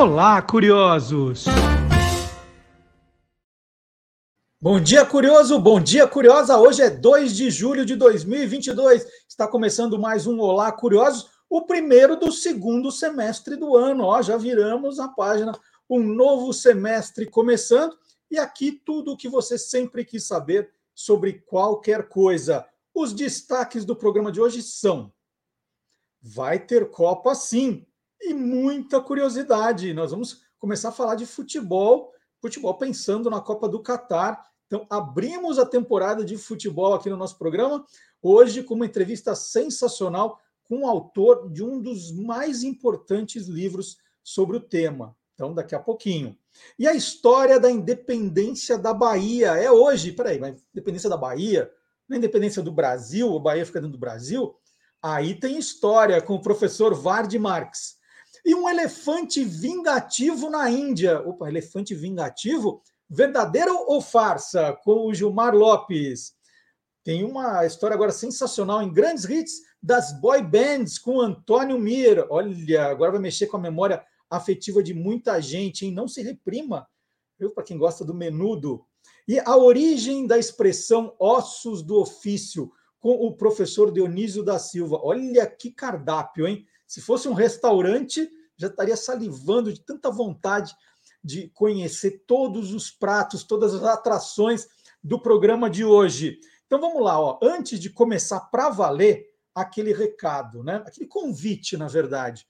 Olá, curiosos! Bom dia, curioso! Bom dia, curiosa! Hoje é 2 de julho de 2022. Está começando mais um Olá, curiosos, o primeiro do segundo semestre do ano. Ó, já viramos a página, um novo semestre começando. E aqui tudo o que você sempre quis saber sobre qualquer coisa. Os destaques do programa de hoje são: vai ter Copa sim, e muita curiosidade. Nós vamos começar a falar de futebol, futebol pensando na Copa do Catar. Então, abrimos a temporada de futebol aqui no nosso programa, hoje com uma entrevista sensacional com o autor de um dos mais importantes livros sobre o tema. Então, daqui a pouquinho. E a história da independência da Bahia é hoje. Peraí, mas independência da Bahia? Na é independência do Brasil, a Bahia fica dentro do Brasil? Aí tem história com o professor Vard Marx. E um elefante vingativo na Índia. Opa, elefante vingativo? Verdadeiro ou farsa? Com o Gilmar Lopes. Tem uma história agora sensacional em grandes hits das boy bands com Antônio Mir. Olha, agora vai mexer com a memória afetiva de muita gente, hein? Não se reprima, viu? Para quem gosta do menudo. E a origem da expressão ossos do ofício, com o professor Dionísio da Silva. Olha que cardápio, hein? Se fosse um restaurante, já estaria salivando de tanta vontade de conhecer todos os pratos, todas as atrações do programa de hoje. Então vamos lá, ó. antes de começar para valer aquele recado, né? aquele convite, na verdade.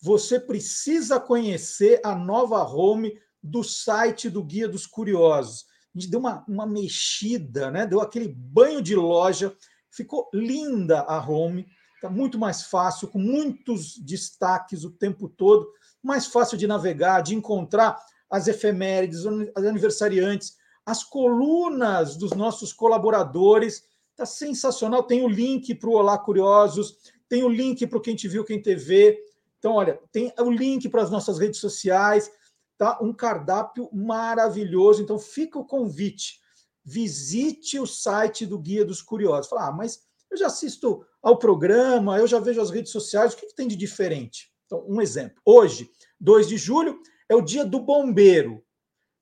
Você precisa conhecer a nova home do site do Guia dos Curiosos. A gente deu uma, uma mexida, né? deu aquele banho de loja, ficou linda a home Muito mais fácil, com muitos destaques o tempo todo, mais fácil de navegar, de encontrar as efemérides, as aniversariantes, as colunas dos nossos colaboradores. Está sensacional. Tem o link para o Olá Curiosos, tem o link para o Quem Te Viu, Quem TV. Então, olha, tem o link para as nossas redes sociais. Tá? Um cardápio maravilhoso. Então, fica o convite. Visite o site do Guia dos Curiosos. Fala, ah, mas eu já assisto ao programa, eu já vejo as redes sociais, o que, que tem de diferente? Então, um exemplo. Hoje, 2 de julho, é o dia do bombeiro.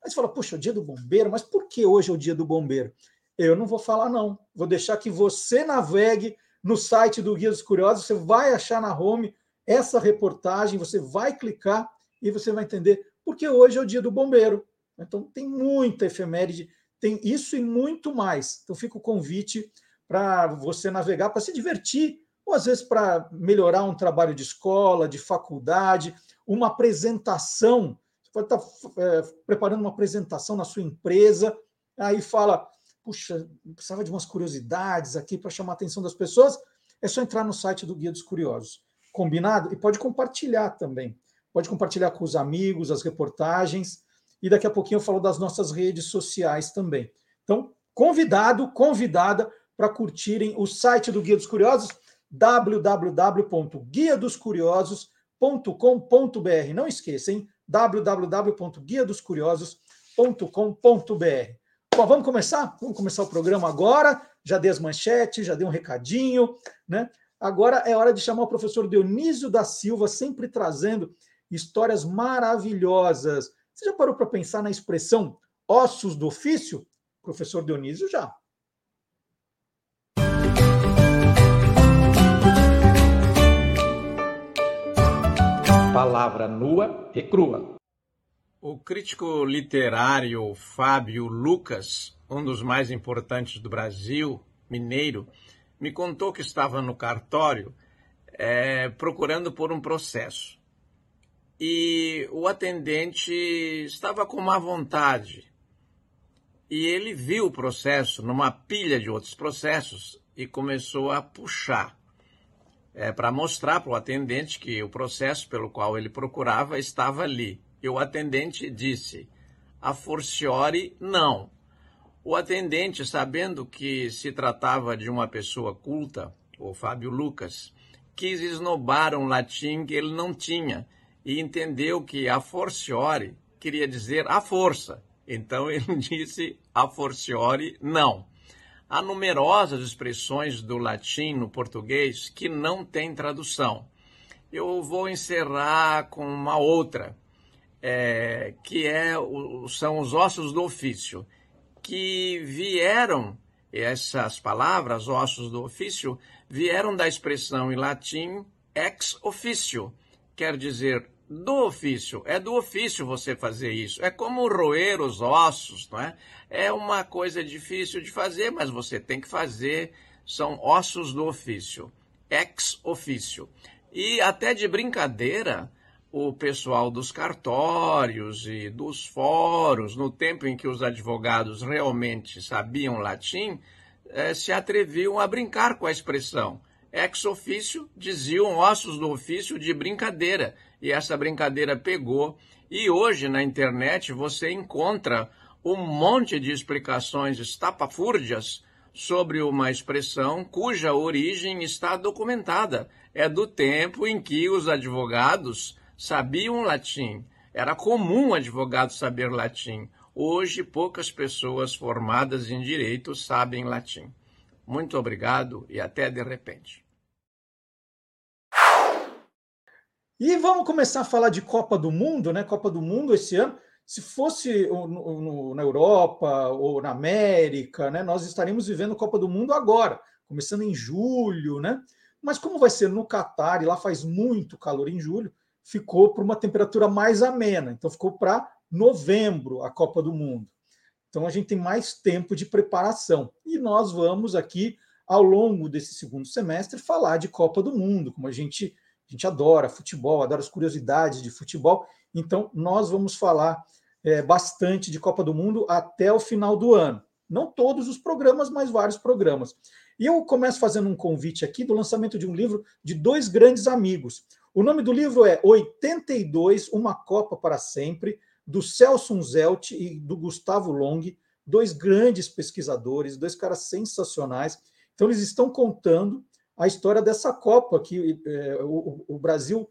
Aí você fala, puxa, o dia do bombeiro, mas por que hoje é o dia do bombeiro? Eu não vou falar, não. Vou deixar que você navegue no site do Guia dos Curiosos, você vai achar na home essa reportagem, você vai clicar e você vai entender porque hoje é o dia do bombeiro. Então tem muita efeméride, tem isso e muito mais. Então fica o convite para você navegar, para se divertir, ou às vezes para melhorar um trabalho de escola, de faculdade, uma apresentação. Você pode estar tá, é, preparando uma apresentação na sua empresa, aí fala, puxa, precisava de umas curiosidades aqui para chamar a atenção das pessoas. É só entrar no site do Guia dos Curiosos. Combinado? E pode compartilhar também. Pode compartilhar com os amigos, as reportagens. E daqui a pouquinho eu falo das nossas redes sociais também. Então, convidado, convidada para curtirem o site do Guia dos Curiosos, www.guiadoscuriosos.com.br. Não esqueçam, www.guiadoscuriosos.com.br. Bom, vamos começar? Vamos começar o programa agora. Já dei as manchetes, já dei um recadinho, né? Agora é hora de chamar o professor Dionísio da Silva, sempre trazendo histórias maravilhosas. Você já parou para pensar na expressão ossos do ofício? Professor Dionísio já. Palavra nua e crua. O crítico literário Fábio Lucas, um dos mais importantes do Brasil, mineiro, me contou que estava no cartório é, procurando por um processo. E o atendente estava com má vontade. E ele viu o processo numa pilha de outros processos e começou a puxar é, para mostrar para o atendente que o processo pelo qual ele procurava estava ali. E o atendente disse: a forciore, não. O atendente, sabendo que se tratava de uma pessoa culta, o Fábio Lucas, quis esnobar um latim que ele não tinha e entendeu que a forciore queria dizer a força. Então ele disse a forciore, não. Há numerosas expressões do latim no português que não têm tradução. Eu vou encerrar com uma outra. é, que é são os ossos do ofício, que vieram, essas palavras, ossos do ofício, vieram da expressão em latim ex officio, quer dizer do ofício. É do ofício você fazer isso. É como roer os ossos, não é? É uma coisa difícil de fazer, mas você tem que fazer. São ossos do ofício, ex ofício. E até de brincadeira, o pessoal dos cartórios e dos fóruns, no tempo em que os advogados realmente sabiam latim, eh, se atreviam a brincar com a expressão. Ex ofício diziam ossos do ofício de brincadeira, e essa brincadeira pegou. E hoje na internet você encontra um monte de explicações estapafúrdias sobre uma expressão cuja origem está documentada. É do tempo em que os advogados sabiam latim. Era comum um advogado saber latim. Hoje, poucas pessoas formadas em direito sabem latim. Muito obrigado e até de repente. E vamos começar a falar de Copa do Mundo, né? Copa do Mundo esse ano. Se fosse no, no, na Europa ou na América, né, nós estaríamos vivendo Copa do Mundo agora, começando em julho, né? Mas como vai ser no Catar e lá faz muito calor em julho, ficou para uma temperatura mais amena. Então ficou para novembro a Copa do Mundo. Então a gente tem mais tempo de preparação. E nós vamos aqui, ao longo desse segundo semestre, falar de Copa do Mundo, como a gente, gente adora futebol, adora as curiosidades de futebol. Então nós vamos falar é, bastante de Copa do Mundo até o final do ano. Não todos os programas, mas vários programas. E eu começo fazendo um convite aqui do lançamento de um livro de dois grandes amigos. O nome do livro é 82, Uma Copa para Sempre, do Celso Zelt e do Gustavo Long, dois grandes pesquisadores, dois caras sensacionais. Então, eles estão contando a história dessa Copa, que é, o, o, Brasil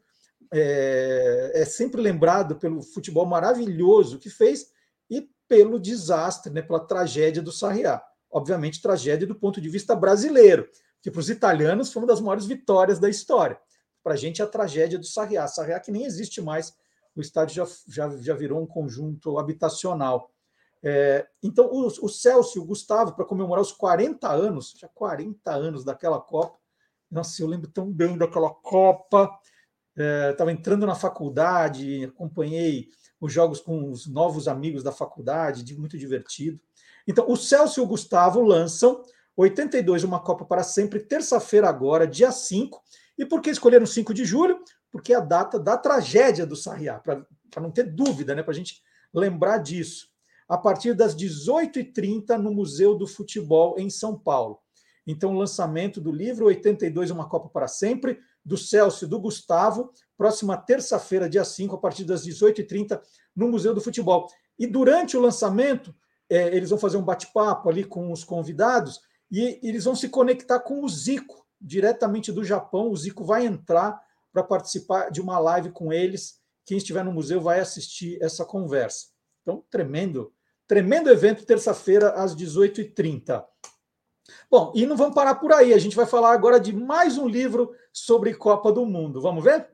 é, é, sempre lembrado pelo futebol maravilhoso que fez e pelo desastre, né, pela tragédia do Sarriá. Obviamente, tragédia do ponto de vista brasileiro, que para os italianos foi uma das maiores vitórias da história para a gente a tragédia do Sarriá. Sarriá que nem existe mais, o estádio já, já, já virou um conjunto habitacional. É, então, o, o Celso e o Gustavo, para comemorar os 40 anos, já 40 anos daquela Copa, nossa, eu lembro tão bem daquela Copa. Estava é, entrando na faculdade, acompanhei os jogos com os novos amigos da faculdade, muito divertido. Então, o Celso e o Gustavo lançam 82, uma Copa para sempre, terça-feira agora, dia 5, e por que escolheram 5 de julho? Porque é a data da tragédia do Sarriá, para não ter dúvida, né, para a gente lembrar disso. A partir das 18h30 no Museu do Futebol em São Paulo. Então, lançamento do livro 82 Uma Copa para Sempre, do Celso e do Gustavo, próxima terça-feira, dia 5, a partir das 18h30, no Museu do Futebol. E durante o lançamento, é, eles vão fazer um bate-papo ali com os convidados e eles vão se conectar com o Zico, diretamente do Japão. O Zico vai entrar para participar de uma live com eles. Quem estiver no museu vai assistir essa conversa. Então, tremendo, tremendo evento, terça-feira, às 18h30. Bom, e não vamos parar por aí. A gente vai falar agora de mais um livro sobre Copa do Mundo. Vamos ver?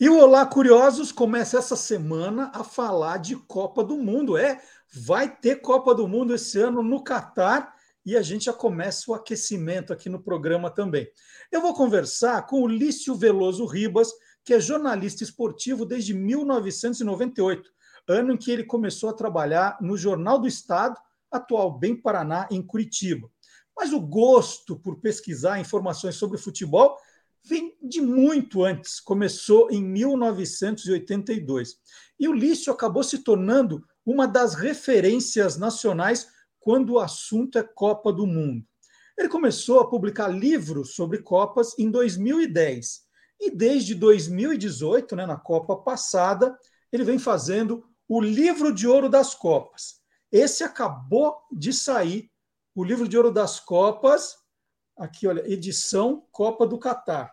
E o Olá Curiosos começa essa semana a falar de Copa do Mundo. É, vai ter Copa do Mundo esse ano no Catar e a gente já começa o aquecimento aqui no programa também. Eu vou conversar com o Lício Veloso Ribas, que é jornalista esportivo desde 1998, ano em que ele começou a trabalhar no Jornal do Estado, atual Bem Paraná, em Curitiba. Mas o gosto por pesquisar informações sobre futebol vem de muito antes, começou em 1982. E o Lício acabou se tornando uma das referências nacionais quando o assunto é Copa do Mundo. Ele começou a publicar livros sobre Copas em 2010. E desde 2018, né, na Copa passada, ele vem fazendo o Livro de Ouro das Copas. Esse acabou de sair, o Livro de Ouro das Copas, aqui, olha, edição Copa do Catar.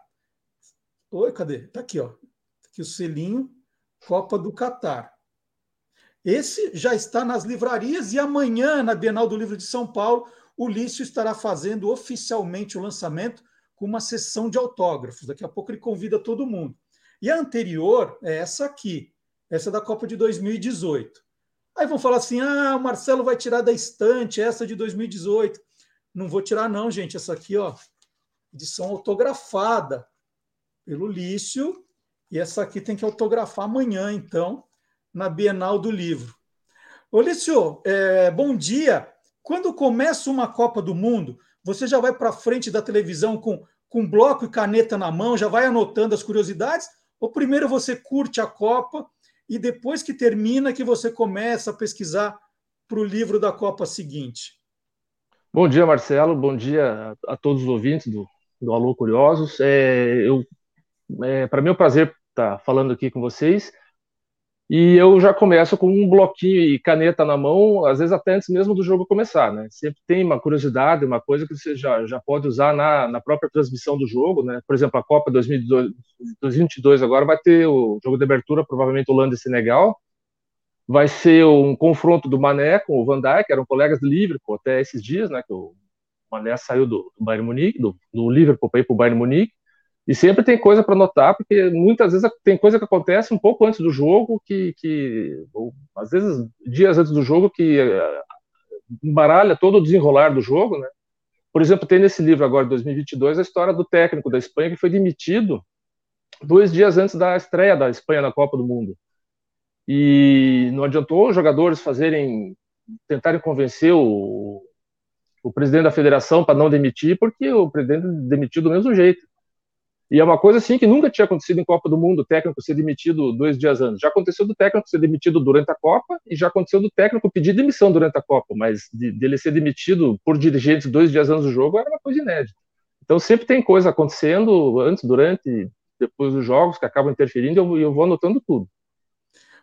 Oi, cadê? Tá aqui, ó. Tá aqui o selinho Copa do Catar. Esse já está nas livrarias e amanhã, na Bienal do Livro de São Paulo, o Lício estará fazendo oficialmente o lançamento com uma sessão de autógrafos. Daqui a pouco ele convida todo mundo. E a anterior é essa aqui, essa da Copa de 2018. Aí vão falar assim: ah, o Marcelo vai tirar da estante essa de 2018. Não vou tirar, não, gente. Essa aqui, ó, edição autografada pelo Lício. E essa aqui tem que autografar amanhã, então, na Bienal do Livro. Ô, Lício, é, bom dia. Quando começa uma Copa do Mundo, você já vai para frente da televisão com, com bloco e caneta na mão, já vai anotando as curiosidades? Ou primeiro você curte a Copa e depois que termina que você começa a pesquisar para o livro da Copa seguinte? Bom dia, Marcelo. Bom dia a, todos os ouvintes do, do Alô Curiosos. É, eu, é, para mim é um prazer estar falando aqui com vocês. E eu já começo com um bloquinho e caneta na mão, às vezes até antes mesmo do jogo começar, né? Sempre tem uma curiosidade, uma coisa que você já, já pode usar na, na própria transmissão do jogo, né? Por exemplo, a Copa 2022 agora vai ter o jogo de abertura, provavelmente Holanda e Senegal. Vai ser um confronto do Mané com o Van Dijk, eram colegas do Liverpool até esses dias, né? Que o Mané saiu do, do Bayern Munique, do, do Liverpool para ir para o Bayern Munique. E sempre tem coisa para notar, porque muitas vezes tem coisa que acontece um pouco antes do jogo, que, que às vezes dias antes do jogo, que uh, embaralha todo o desenrolar do jogo, né? Por exemplo, tem nesse livro agora, de 2022, a história do técnico da Espanha que foi demitido dois dias antes da estreia da Espanha na Copa do Mundo. E não adiantou os jogadores fazerem, tentarem convencer o, o presidente da federação para não demitir, porque o presidente demitiu do mesmo jeito. E é uma coisa assim que nunca tinha acontecido em Copa do Mundo, o técnico ser demitido dois dias antes. Já aconteceu do técnico ser demitido durante a Copa e já aconteceu do técnico pedir demissão durante a Copa, mas de, de ele ser demitido por dirigentes dois dias antes do jogo era uma coisa inédita. Então sempre tem coisa acontecendo antes, durante, depois dos jogos que acabam interferindo e eu, eu vou anotando tudo.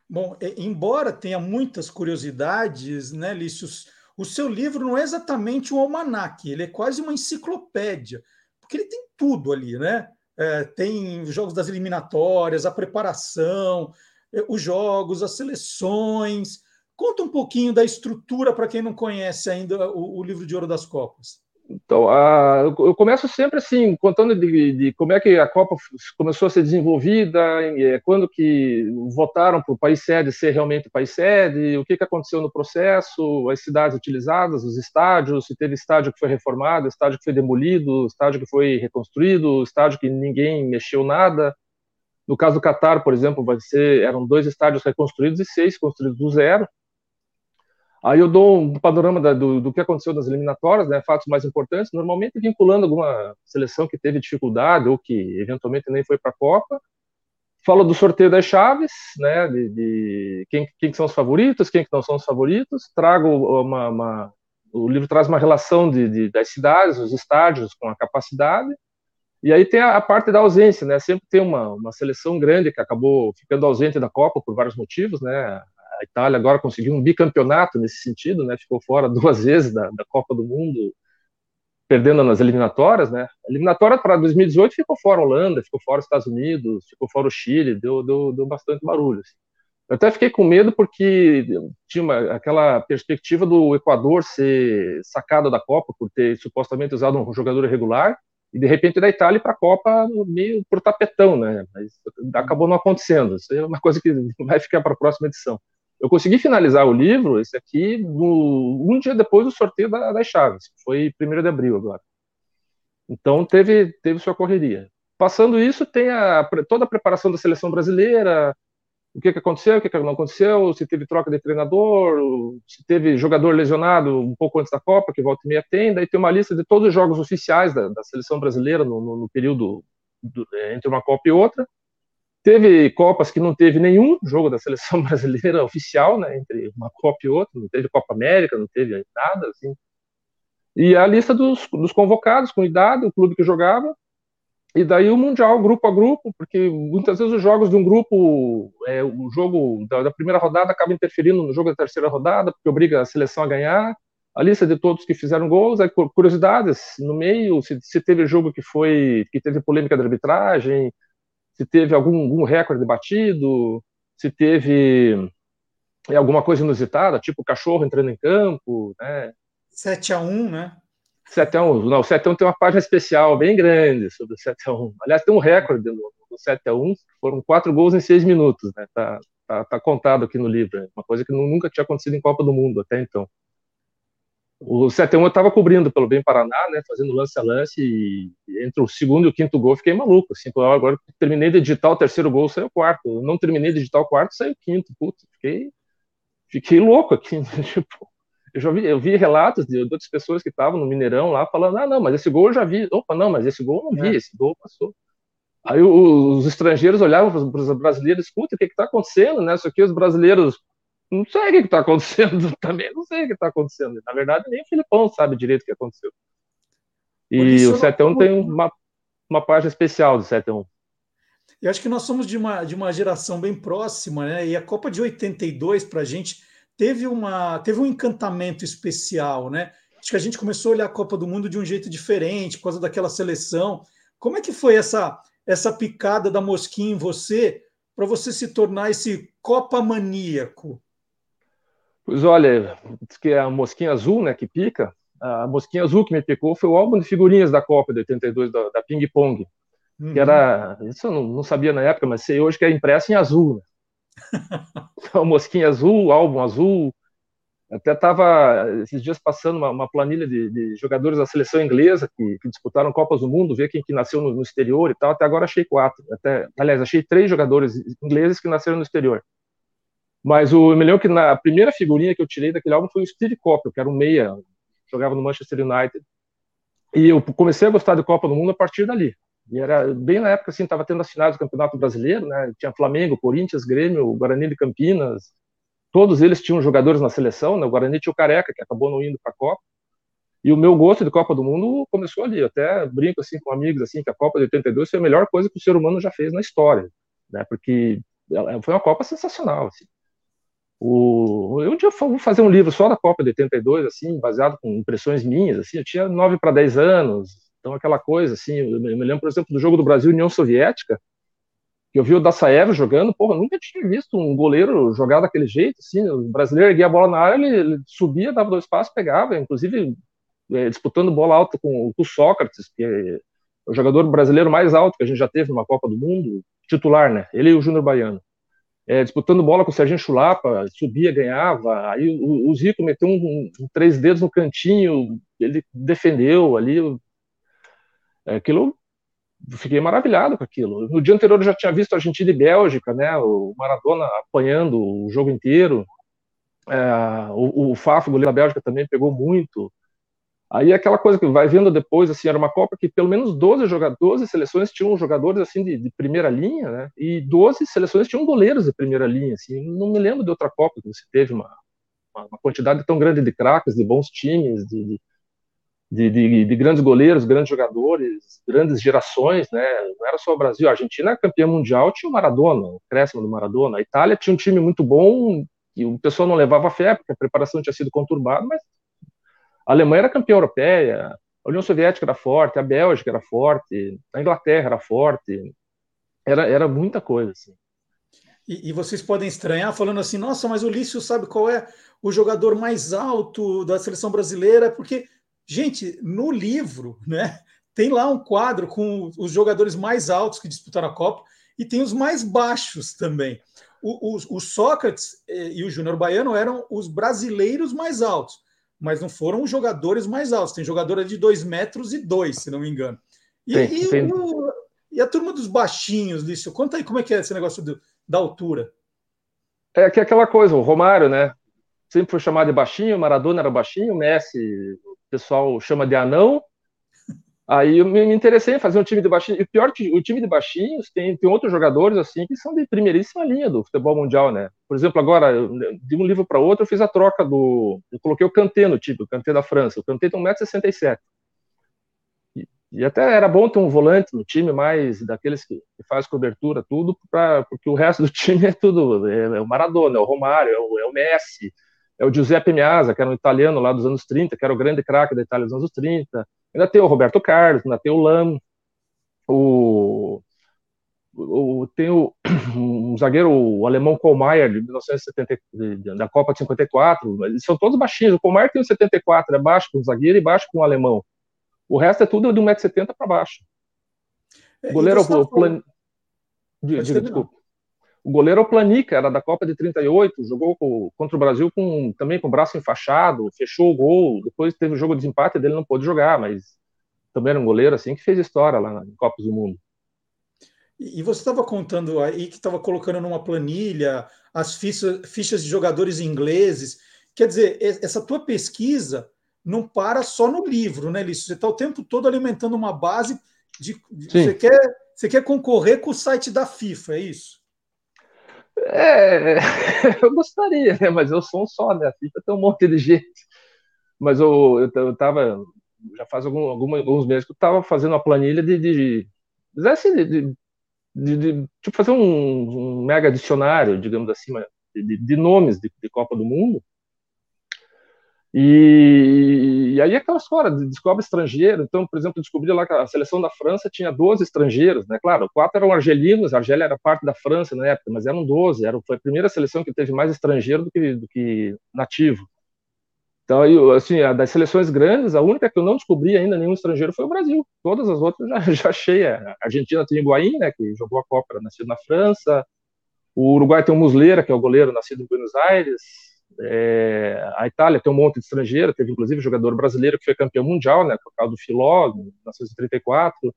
Bom, embora tenha muitas curiosidades, né, Lícius, o seu livro não é exatamente um almanaque, ele é quase uma enciclopédia, porque ele tem tudo ali, né? É, tem os jogos das eliminatórias, a preparação, é, os jogos, as seleções. Conta um pouquinho da estrutura para quem não conhece ainda o, o, livro de Ouro das Copas. Então, a, eu começo sempre assim, contando de, de, como é que a Copa começou a ser desenvolvida, é, quando que votaram para o país sede ser realmente o país sede, o que, que aconteceu no processo, as cidades utilizadas, os estádios, se teve estádio que foi reformado, estádio que foi demolido, estádio que foi reconstruído, estádio que ninguém mexeu nada. No caso do Catar, por exemplo, vai ser, eram dois estádios reconstruídos e seis construídos do zero. Aí eu dou um panorama da, do, do, que aconteceu nas eliminatórias, né, fatos mais importantes, normalmente vinculando alguma seleção que teve dificuldade ou que eventualmente nem foi para a Copa. Falo do sorteio das chaves, né, de, de quem, quem são os favoritos, quem que não são os favoritos. Trago uma, uma o livro traz uma relação de, de, das cidades, os estádios com a capacidade. E aí tem a, a, parte da ausência, né? Sempre tem uma, uma seleção grande que acabou ficando ausente da Copa por vários motivos, né? A Itália agora conseguiu um bicampeonato nesse sentido, né? Ficou fora duas vezes da, da Copa do Mundo, perdendo nas eliminatórias, né? A eliminatória para 2018 ficou fora a Holanda, ficou fora os Estados Unidos, ficou fora o Chile, deu, deu, deu bastante barulho. Assim. Eu até fiquei com medo porque tinha uma, aquela perspectiva do Equador ser sacado da Copa por ter supostamente usado um jogador irregular e de repente da Itália para a Copa meio por tapetão, né? Mas acabou não acontecendo. Isso é uma coisa que vai ficar para a próxima edição. Eu consegui finalizar o livro, esse aqui, no, um dia depois do sorteio da, das chaves, foi 1 de abril agora. Então teve, teve sua correria. Passando isso, tem a, toda a preparação da seleção brasileira, o que, que aconteceu, o que, que não aconteceu, se teve troca de treinador, se teve jogador lesionado um pouco antes da Copa, que volta e meia tem, daí tem uma lista de todos os jogos oficiais da, da seleção brasileira no, no, no período do, entre uma Copa e outra. Teve Copas que não teve nenhum jogo da seleção brasileira oficial, né, entre uma Copa e outra, não teve Copa América, não teve nada, assim. E a lista dos, dos convocados, com idade, o clube que jogava, e daí o Mundial, grupo a grupo, porque muitas vezes os jogos de um grupo, é, o jogo da, da, primeira rodada acaba interferindo no jogo da terceira rodada, porque obriga a seleção a ganhar. A lista de todos que fizeram gols, aí, curiosidades no meio, se, se teve jogo que foi que teve polêmica de arbitragem, se teve algum, algum recorde batido, se teve alguma coisa inusitada, tipo cachorro entrando em campo, né? 7 a 1 né? 7x1. Não, o 7x1 tem uma página especial bem grande sobre o 7x1. Aliás, tem um recorde no, no 7x1, foram quatro gols em seis minutos, né? Tá, tá, tá contado aqui no livro. É uma coisa que nunca tinha acontecido em Copa do Mundo até então. O 7x1 eu estava cobrindo pelo Bem Paraná, né, fazendo lance a lance, e entre o segundo e o quinto gol fiquei maluco. Assim, agora terminei de editar o terceiro gol, saiu o quarto. Eu não terminei de editar o quarto, saiu o quinto. Putz, fiquei, fiquei louco aqui. tipo, eu já vi, eu vi relatos de, outras pessoas que estavam no Mineirão lá falando: ah, não, mas esse gol eu já vi. Opa, não, mas esse gol eu não vi, é. esse gol passou. Aí os estrangeiros olhavam para os brasileiros, escuta, o que está acontecendo, né? Isso aqui os brasileiros não sei o que está acontecendo também, não sei o que está acontecendo. Na verdade, nem o Filipão sabe direito o que aconteceu. E o 7 tem uma, uma página especial do 7 Eu acho que nós somos de uma, de uma geração bem próxima, né? E a Copa de 82, para a gente, teve, uma, teve um encantamento especial, né? Acho que a gente começou a olhar a Copa do Mundo de um jeito diferente, por causa daquela seleção. Como é que foi essa, essa picada da mosquinha em você para você se tornar esse Copa maníaco? Pois olha, que é a mosquinha azul, né, que pica. A mosquinha azul que me picou foi o álbum de figurinhas da Copa de 82 da, da Ping Pong, uhum. que era, isso eu não, não, sabia na época, mas sei hoje que é impresso em azul. Né? então, mosquinha azul, álbum azul. Até estava esses dias passando uma, uma planilha de, de, jogadores da seleção inglesa que, que, disputaram Copas do Mundo, ver quem que nasceu no, no, exterior e tal. Até agora achei quatro. Até, aliás, achei três jogadores ingleses que nasceram no exterior. Mas o, eu me lembro que na primeira figurinha que eu tirei daquele álbum foi o Steve Coppel, que era um meia, jogava no Manchester United. E eu comecei a gostar de Copa do Mundo a partir dali. E era bem na época assim, estava tendo as finais do Campeonato Brasileiro, né? Tinha Flamengo, Corinthians, Grêmio, Guarani de Campinas. Todos eles tinham jogadores na seleção, né? O Guarani tinha o Careca, que acabou não indo para a Copa. E o meu gosto de Copa do Mundo começou ali. Eu até brinco assim com amigos assim que a Copa de 82 foi a melhor coisa que o ser humano já fez na história, né? Porque foi uma Copa sensacional, assim. O, eu um dia vou fazer um livro só da Copa de 82, assim, baseado com impressões minhas, assim, eu tinha 9 para 10 anos, então aquela coisa, assim, eu me lembro, por exemplo, do jogo do Brasil União Soviética, que eu vi o Dassaev jogando, porra, nunca tinha visto um goleiro jogar daquele jeito, assim, o brasileiro erguia a bola na área, ele, ele subia, dava dois passos, pegava, inclusive é, disputando bola alta com, com o Sócrates, que é o jogador brasileiro mais alto que a gente já teve numa Copa do Mundo, titular, né, ele e o Júnior Baiano é, disputando bola com o Serginho Chulapa, subia, ganhava. Aí o, o Zico meteu um, um, três dedos no cantinho, ele defendeu ali. É, aquilo, fiquei maravilhado com aquilo. No dia anterior eu já tinha visto Argentina e Bélgica, né? O Maradona apanhando o jogo inteiro. É, o, o Fafo, goleiro da Bélgica, também pegou muito. Aí aquela coisa que vai vendo depois, assim, era uma Copa que pelo menos 12 jogadores, 12 seleções tinham jogadores assim de, de, primeira linha, né? E 12 seleções tinham goleiros de primeira linha, assim. Não me lembro de outra Copa que você teve uma, uma, quantidade tão grande de craques, de bons times, de, de, de, de, grandes goleiros, grandes jogadores, grandes gerações, né? Não era só o Brasil. A Argentina, campeã mundial, tinha o Maradona, o crescimento do Maradona. A Itália tinha um time muito bom e o pessoal não levava fé porque a preparação tinha sido conturbada, mas a Alemanha era campeã europeia, a União Soviética era forte, a Bélgica era forte, a Inglaterra era forte, era, era muita coisa. Assim. E, e, vocês podem estranhar falando assim, nossa, mas o Lício sabe qual é o jogador mais alto da seleção brasileira, porque, gente, no livro, né, tem lá um quadro com os jogadores mais altos que disputaram a Copa e tem os mais baixos também. O, o, o Sócrates eh, e o Júnior Baiano eram os brasileiros mais altos mas não foram os jogadores mais altos. Tem jogadora de 2 metros e dois, se não me engano. E, tem, e, tem. O, e, a turma dos baixinhos, Lício, conta aí como é que é esse negócio do, da altura. É que é aquela coisa, o Romário, né? Sempre foi chamado de baixinho, Maradona era baixinho, Messi, o pessoal chama de anão, Aí eu me interessei em fazer um time de baixinhos. E pior que o time de baixinhos tem, tem outros jogadores assim que são de primeiríssima linha do futebol mundial, né? Por exemplo, agora, de um livro para outro, eu fiz a troca do. Eu coloquei o Kanté no time, o Kanté da França. O Kanté tem 1,67m. E, e até era bom ter um volante no time, mais daqueles que, que faz cobertura, tudo, pra, porque o resto do time é tudo. É, é o Maradona, é o Romário, é o, é o Messi, é o Giuseppe Meazza, que era um italiano lá dos anos 30, que era o grande craque da Itália dos anos 30 Ainda tem o Roberto Carlos, ainda tem o Lam, o, o, tem o, um zagueiro, o alemão Kohlmeier, de 1970, da Copa de 54, eles são todos baixinhos. O Kohlmeier tem o 74, é baixo com o zagueiro e baixo com o alemão. O resto é tudo de 1,70m para baixo. É, o goleiro é o plan... diga, diga, desculpa. O goleiro é o Planica, era da Copa de 38, jogou contra o Brasil com, também com o braço enfaixado, fechou o gol, depois teve o jogo de empate dele não pôde jogar, mas também era um goleiro assim que fez história lá na Copas do Mundo. E você estava contando aí que estava colocando numa planilha as fichas, fichas de jogadores ingleses. Quer dizer, essa tua pesquisa não para só no livro, né, Lício? Você está o tempo todo alimentando uma base de. Você quer, você quer concorrer com o site da FIFA, é isso? É, eu gostaria, né? Mas eu sou um só, né? A FIFA tem um monte de gente. Mas eu, eu, eu tava, já faz algum, alguns meses que eu estava fazendo uma planilha de, de, de, assim, de, de, de tipo, fazer um, um, mega dicionário, digamos assim, de, de nomes de, de, Copa do Mundo. E, e aí é aquela história, descobre estrangeiro. Então, por exemplo, descobri lá que a seleção da França tinha 12 estrangeiros, né? Claro, quatro eram argelinos, a Argélia era parte da França na época, mas eram 12. Era, foi a primeira seleção que teve mais estrangeiro do que, do que nativo. Então, aí, assim, das seleções grandes, a única que eu não descobri ainda nenhum estrangeiro foi o Brasil. Todas as outras já, já achei. A Argentina tem Higuaín, né, que jogou a Copa, nascido na França. O Uruguai tem o Muslera, que é o goleiro nascido em Buenos Aires. É, a Itália tem um monte de estrangeiro, teve inclusive um jogador brasileiro que foi campeão mundial, né, por causa do Filó, em 1934.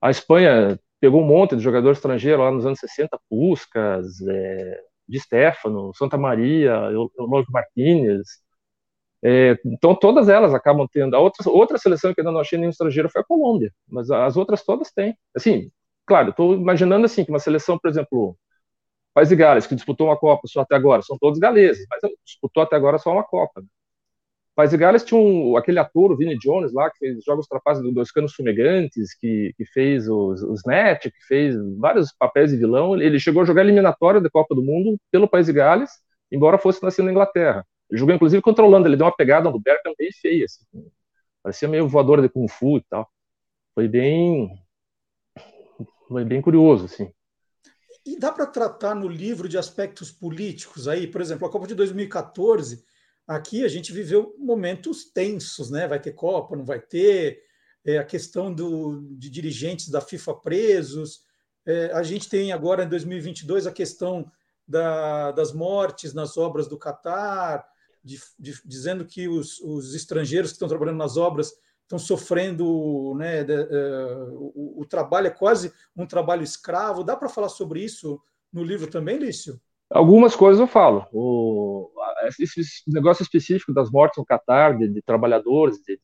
A Espanha pegou um monte de jogador estrangeiro lá nos anos 60, Puscas, é, Di Stefano, Santa Maria, Eulogio Martínez. É, então, todas elas acabam tendo. A outra, outra seleção que ainda não achei nenhum estrangeiro foi a Colômbia, mas as outras todas têm. Assim, claro, estou imaginando assim que uma seleção, por exemplo, País de Gales, que disputou uma Copa só até agora, são todos galeses, mas disputou até agora só uma Copa. País de Gales tinha um, aquele ator, o Vinnie Jones, lá, que fez Jogos Trapazes dos Canos Fumegantes, que, que fez os, os Net, que fez vários papéis de vilão. Ele chegou a jogar eliminatória da Copa do Mundo pelo País de Gales, embora fosse nascido na Inglaterra. Ele jogou, inclusive, controlando. Ele deu uma pegada no Berkham bem feia. Assim. Parecia meio voadora de Kung Fu e tal. Foi bem... Foi bem curioso, assim. E dá para tratar no livro de aspectos políticos aí? Por exemplo, a Copa de 2014, aqui a gente viveu momentos tensos, né? Vai ter Copa, não vai ter... É, a questão do, de dirigentes da FIFA presos. É, a gente tem agora, em 2022, a questão da, das mortes nas obras do Catar, dizendo que os, os, estrangeiros que estão trabalhando nas obras estão sofrendo, né, de, uh, o, o, trabalho é quase um trabalho escravo. Dá para falar sobre isso no livro também, Lício? Algumas coisas eu falo. O, esse negócio específico das mortes no Catar, de, de trabalhadores, de,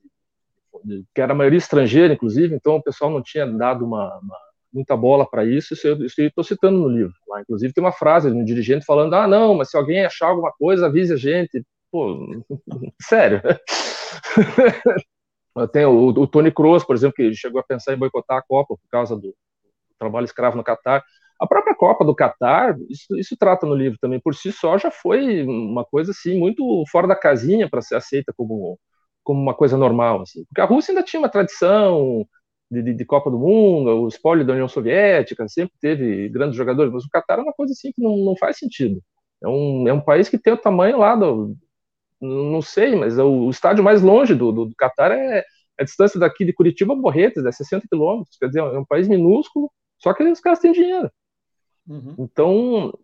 que era a maioria estrangeira, inclusive, então o pessoal não tinha dado uma, uma muita bola para isso, isso eu estou citando no livro. Lá, inclusive tem uma frase de um dirigente falando, ah, não, mas se alguém achar alguma coisa, avise a gente. Pô, sério. Tem o, o Tony Kroos, por exemplo, que chegou a pensar em boicotar a Copa por causa do, trabalho escravo no Catar. A própria Copa do Catar, isso, isso, trata no livro também, por si só já foi uma coisa assim muito fora da casinha para ser aceita como, como uma coisa normal. Assim. Porque a Rússia ainda tinha uma tradição de, de, de, Copa do Mundo, o espólio da União Soviética, sempre teve grandes jogadores, mas o Catar é uma coisa assim que não, não faz sentido. É um, é um país que tem o tamanho lá do, não sei, mas o, o estádio mais longe do, do, do Catar é, é, a distância daqui de Curitiba a Borretas, é 60 quilômetros, quer dizer, é um país minúsculo, só que os caras têm dinheiro. Uhum. Então,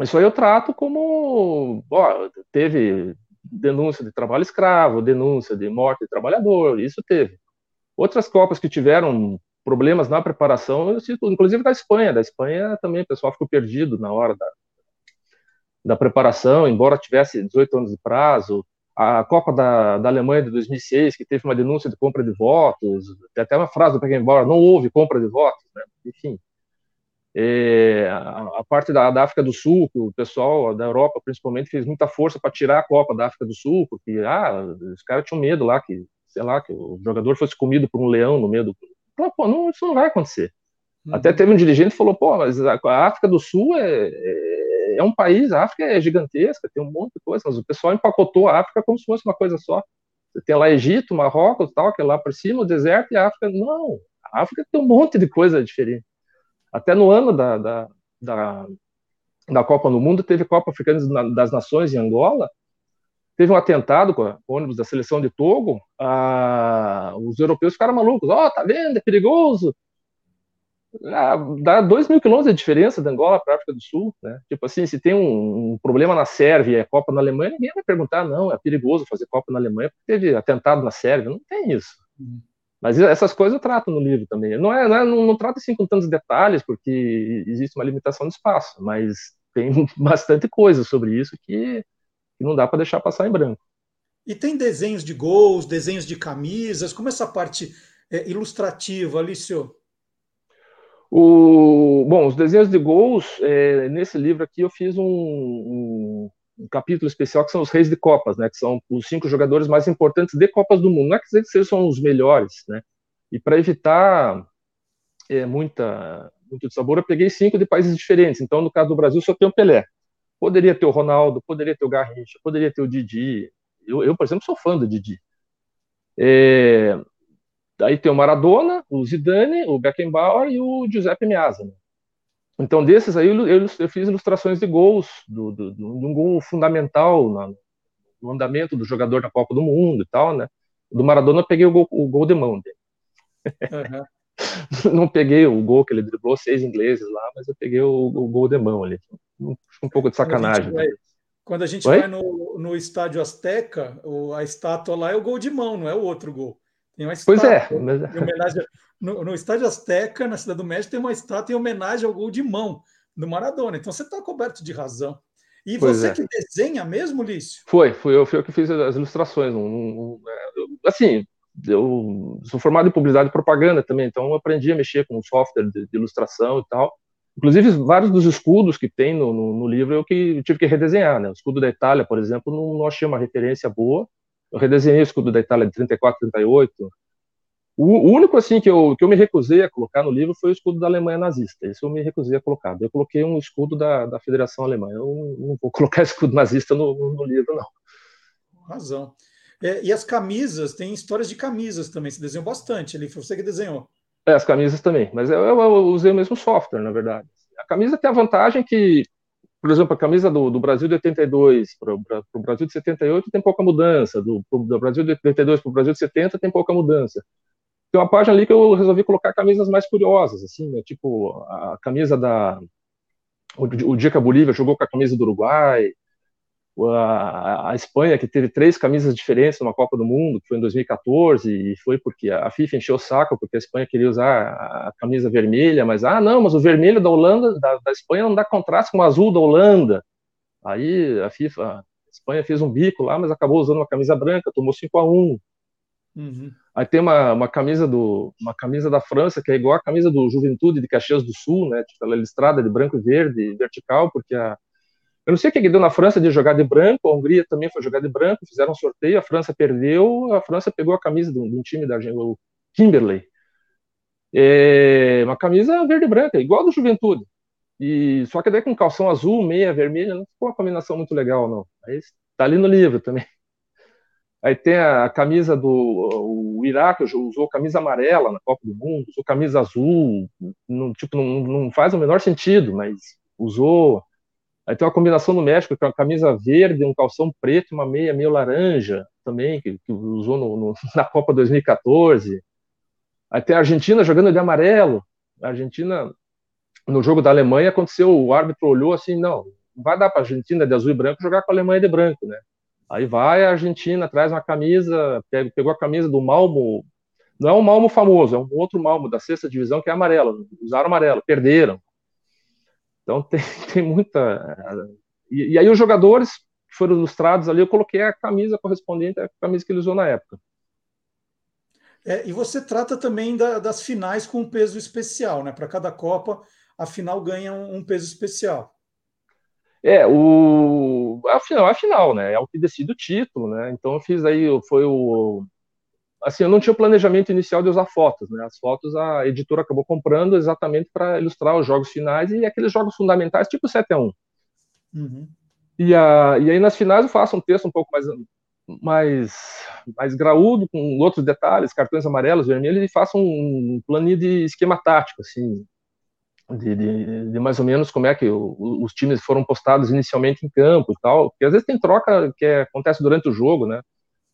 isso aí eu trato como, ó, teve denúncia de trabalho escravo, denúncia de morte de trabalhador, isso teve. Outras Copas que tiveram problemas na preparação, inclusive da Espanha, da Espanha também o pessoal ficou perdido na hora da, da preparação, embora tivesse 18 anos de prazo. A Copa da, da Alemanha de 2006, que teve uma denúncia de compra de votos, tem até uma frase do Beckenbauer, não houve compra de votos, né? enfim. É, a, a, parte da, da, África do Sul, o pessoal da Europa principalmente fez muita força para tirar a Copa da África do Sul, porque ah, os caras tinham medo lá que, sei lá, que o jogador fosse comido por um leão no meio do. Pô, não, isso não vai acontecer. Uhum. Até teve um dirigente que falou, pô, mas a, a África do Sul é, é é um país, a África é gigantesca, tem um monte de coisa, mas o pessoal empacotou a África como se fosse uma coisa só. Tem lá Egito, Marrocos, tal, que é lá por cima, o deserto e a África. Não, a África tem um monte de coisa diferente. Até no ano da, da, da, da Copa no Mundo, teve Copa Africana das Nações em Angola, teve um atentado com, o ônibus da seleção de Togo, os europeus ficaram malucos. Ó, oh, tá vendo? É perigoso. Ah, dá dois mil quilômetros de diferença da Angola para a África do Sul, né? Tipo assim, se tem um, um, problema na Sérvia e é Copa na Alemanha, ninguém vai perguntar, não, é perigoso fazer Copa na Alemanha porque teve atentado na Sérvia. Não tem isso. Uhum. Mas essas coisas eu trato no livro também. Não é, não, é, não, não trato assim com tantos detalhes, porque existe uma limitação de espaço, mas tem bastante coisa sobre isso que, que não dá para deixar passar em branco. E tem desenhos de gols, desenhos de camisas, como essa parte é, ilustrativa, Alicio? O, bom, os desenhos de gols, é, nesse livro aqui eu fiz um, um, um, capítulo especial que são os reis de Copas, né, que são os cinco jogadores mais importantes de Copas do Mundo. Não é que eles são os melhores, né? E para evitar é, muita, muito sabor, eu peguei cinco de países diferentes. Então, no caso do Brasil, só tem o Pelé. Poderia ter o Ronaldo, poderia ter o Garrincha, poderia ter o Didi. Eu, eu por exemplo, sou fã do Didi. É, Aí tem o Maradona, o Zidane, o Beckenbauer e o Giuseppe Meazza. Né? Então, desses aí, eu, eu, fiz ilustrações de gols, do, do, de um gol fundamental na, no andamento do jogador na Copa do Mundo e tal, né? Do Maradona, eu peguei o gol, o gol de mão dele. Uhum. Não peguei o gol que ele driblou, seis ingleses lá, mas eu peguei o, o gol de mão ali. Um, um pouco de sacanagem. Quando a gente vai, quando a gente vai no, no estádio Azteca, a estátua lá é o gol de mão, não é o outro gol. Tem uma estátua pois é, mas... em homenagem no, no, Estádio Azteca, na Cidade do México, tem uma estátua em homenagem ao gol de mão do Maradona. Então você está coberto de razão. E pois você é. que desenha mesmo, Lício? Foi, fui eu, fui eu que fiz as ilustrações. Um, um, é, assim, eu sou formado em publicidade e propaganda também, então eu aprendi a mexer com software de, de ilustração e tal. Inclusive, vários dos escudos que tem no, no, no livro eu que eu tive que redesenhar. Né? O escudo da Itália, por exemplo, não, não achei uma referência boa eu redesenhei o escudo da Itália de 34, 38. O, único assim que eu, que eu me recusei a colocar no livro foi o escudo da Alemanha nazista. Isso eu me recusei a colocar. Eu coloquei um escudo da, da Federação Alemã. Eu não vou colocar escudo nazista no, no livro, não. Razão. É, e as camisas, tem histórias de camisas também. Você desenhou bastante ali, foi você que desenhou. É, as camisas também. Mas eu, eu, eu usei o mesmo software, na verdade. A camisa tem a vantagem que por exemplo, a camisa do, do Brasil de 82 para o Brasil de 78 tem pouca mudança, do, do Brasil de 82 para o Brasil de 70 tem pouca mudança. Tem uma página ali que eu resolvi colocar camisas mais curiosas, assim, né? tipo a camisa da. O, o dia que a Bolívia jogou com a camisa do Uruguai, a, a, Espanha, que teve três camisas diferentes numa Copa do Mundo, que foi em 2014, e foi porque a FIFA encheu o saco, porque a Espanha queria usar a, camisa vermelha, mas, ah, não, mas o vermelho da Holanda, da, da Espanha não dá contraste com o azul da Holanda. Aí a FIFA, a Espanha fez um bico lá, mas acabou usando uma camisa branca, tomou 5 a 1 uhum. Aí tem uma, uma, camisa do, uma camisa da França, que é igual a camisa do Juventude de Caxias do Sul, né, tipo, ela é listrada de branco e verde, vertical, porque a eu não sei o que deu na França de jogar de branco, a Hungria também foi jogar de branco, fizeram um sorteio, a França perdeu, a França pegou a camisa de um, time da o Kimberley. É uma camisa verde e branca, igual do Juventude. E, só que daí com calção azul, meia vermelha, não ficou uma combinação muito legal, não. Aí tá ali no livro também. Aí tem a, a camisa do o Iraque, usou camisa amarela na Copa do Mundo, usou camisa azul, não, tipo, não, não faz o menor sentido, mas usou Aí tem uma combinação no México, com é uma camisa verde, um calção preto, uma meia meio laranja também, que, que usou no, no, na Copa 2014. Aí tem a Argentina jogando de amarelo. A Argentina, no jogo da Alemanha, aconteceu, o árbitro olhou assim, não, não vai dar para a Argentina de azul e branco jogar com a Alemanha de branco, né? Aí vai a Argentina, traz uma camisa, pegou a camisa do Malmo, não é um Malmo famoso, é um outro Malmo da sexta divisão que é amarelo, usaram amarelo, perderam. Então tem, tem muita. E, e, aí os jogadores que foram ilustrados ali, eu coloquei a camisa correspondente à camisa que ele usou na época. É, e você trata também da, das finais com um peso especial, né? Para cada Copa, a final ganha um, um, peso especial. É, o a final, a final, né? É o que decide o título, né? Então eu fiz aí, foi o assim, eu não tinha o planejamento inicial de usar fotos, né? As fotos a editora acabou comprando exatamente para ilustrar os jogos finais e aqueles jogos fundamentais, tipo 7 a 1 uhum. e, a, e aí nas finais eu faço um texto um pouco mais mais mais graúdo, com outros detalhes, cartões amarelos, vermelhos, e faço um planinho de esquema tático, assim. de, de, de, mais ou menos como é que os times foram postados inicialmente em campo e tal, porque às vezes tem troca que é, acontece durante o jogo, né?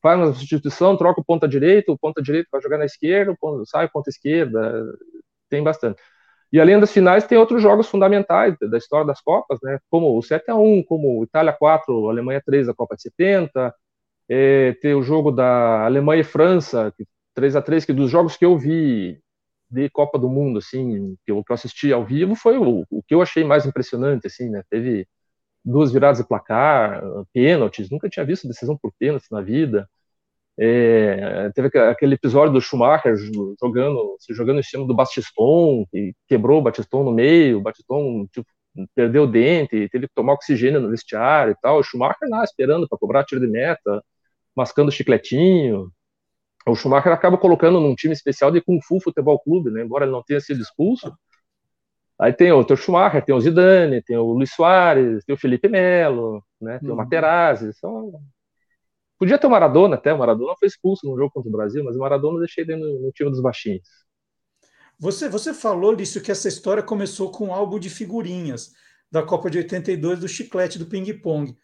Faz uma substituição, troca o ponta direito, o ponta direito vai jogar na esquerda, ponta, sai ponta esquerda, tem bastante. E além das finais, tem outros jogos fundamentais da história das Copas, né? Como o 7 a 1 como Itália 4, Alemanha 3 da Copa de 70, é, tem o jogo da Alemanha e França, 3 a 3 que dos jogos que eu vi de Copa do Mundo, assim, que eu, que eu assisti ao vivo, foi o, o que eu achei mais impressionante, assim, né? Teve duas viradas de placar, pênaltis, nunca tinha visto decisão por pênaltis na vida. É, teve aquele episódio do Schumacher jogando, se jogando em cima do Bastiston, que quebrou o Bastiston no meio, o Bastiston tipo, perdeu o dente, teve que tomar oxigênio no vestiário e tal. O Schumacher lá esperando para cobrar tiro de meta, mascando chicletinho o Schumacher acaba colocando num time especial de Kung Fu Futebol Clube, né? embora ele não tenha sido expulso. Aí tem o Schumacher, tem o Zidane, tem o Luiz Soares, tem o Felipe Melo, né? tem uhum. o Materazzi. São... Podia ter o Maradona até, o Maradona foi expulso no jogo contra o Brasil, mas o Maradona eu deixei ele no, no time dos baixinhos. Você, você falou, Lício, que essa história começou com um álbum de figurinhas da Copa de 82 do Chiclete do Ping Pong.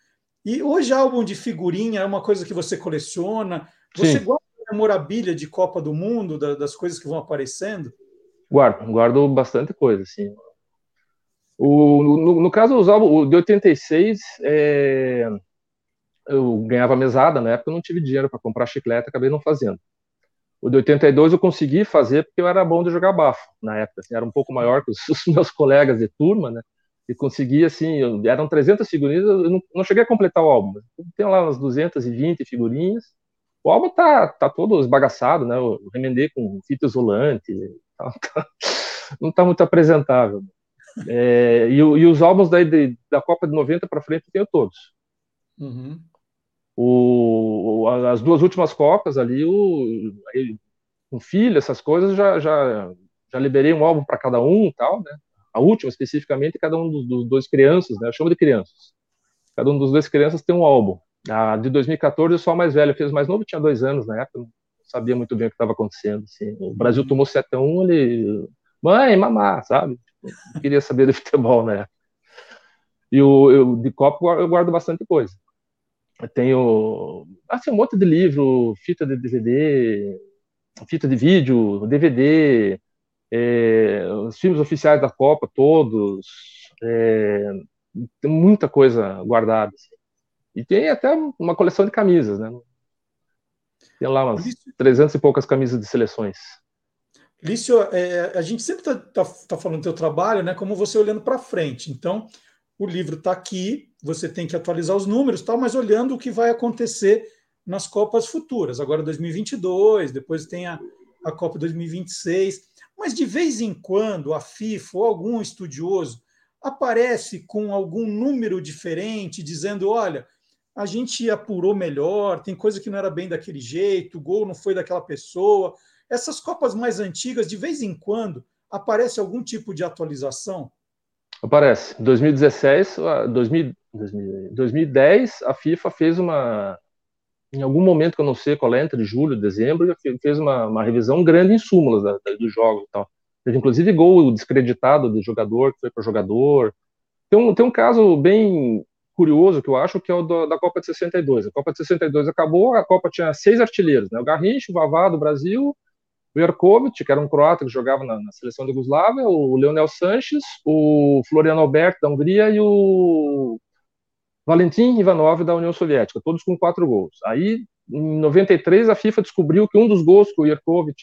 E hoje álbum de figurinha é uma coisa que você coleciona. Você Sim. gosta memorabilia de Copa do Mundo, da, das coisas que vão aparecendo? Guardo, guardo bastante coisa, assim. O, no, no caso, os álbuns, o de 86, é, eu ganhava mesada, na época eu não tive dinheiro para comprar chiclete, acabei não fazendo. O de 82 eu consegui fazer porque eu era bom de jogar bafo na época, assim, era um pouco maior que os, meus colegas de turma, né? E consegui, assim, eu, eram 300 figurinhas, eu não, não cheguei a completar o álbum, tem lá umas 220 figurinhas, o álbum tá, tá todo esbagaçado, né? Eu remendei com fita isolante, tá, tá, não tá muito apresentável. É, e, e, os álbuns de, da Copa de 90 para frente eu tenho todos. Uhum. O, as duas últimas Copas ali, o, com filho, essas coisas, já, já, já liberei um álbum para cada um tal, né? A última, especificamente, cada um dos, dos dois crianças, né? Eu chamo de crianças. Cada um dos dois crianças tem um álbum. A de 2014 eu sou a mais velha, fez mais novo, tinha dois anos na época, não sabia muito bem o que estava acontecendo. Assim. O Brasil tomou 7 a 1 ele. Mãe, mamá, sabe? Queria saber de futebol na época. E o, eu, de copo eu guardo bastante coisa. Eu tenho assim, um monte de livro, fita de DVD, fita de vídeo, DVD, é, os filmes oficiais da Copa todos, é, tem muita coisa guardada. Assim. E tem até uma coleção de camisas, né? Tem lá umas Lício, 300 e poucas camisas de seleções. Lício, é, a gente sempre está tá, tá falando do teu trabalho, né? Como você olhando para frente. Então, o livro está aqui, você tem que atualizar os números, tal, mas olhando o que vai acontecer nas Copas futuras. Agora 2022, depois tem a, a Copa 2026. Mas de vez em quando a FIFA ou algum estudioso aparece com algum número diferente, dizendo: olha, a gente apurou melhor, tem coisa que não era bem daquele jeito, o gol não foi daquela pessoa. Essas Copas mais antigas, de vez em quando, aparece algum tipo de atualização? Aparece. 2016, 2000, 2010, a FIFA fez uma. Em algum momento que eu não sei qual é, entre julho e dezembro, fez uma, uma revisão grande em súmulas dos jogos e tal. Teve inclusive gol descreditado de jogador que foi para jogador. Tem um, tem um caso bem curioso que eu acho que é o da Copa de 62. A Copa de 62 acabou, a Copa tinha seis artilheiros, né? O Garrincha, o Vavá do Brasil, o Jerkovic, que era um croata que jogava na, na seleção da Yugoslávia, o Leonel Sanches, o Floriano Alberto da Hungria e o Valentim Ivanov da União Soviética, todos com quatro gols. Aí, em 93, a FIFA descobriu que um dos gols que o Jerkovic,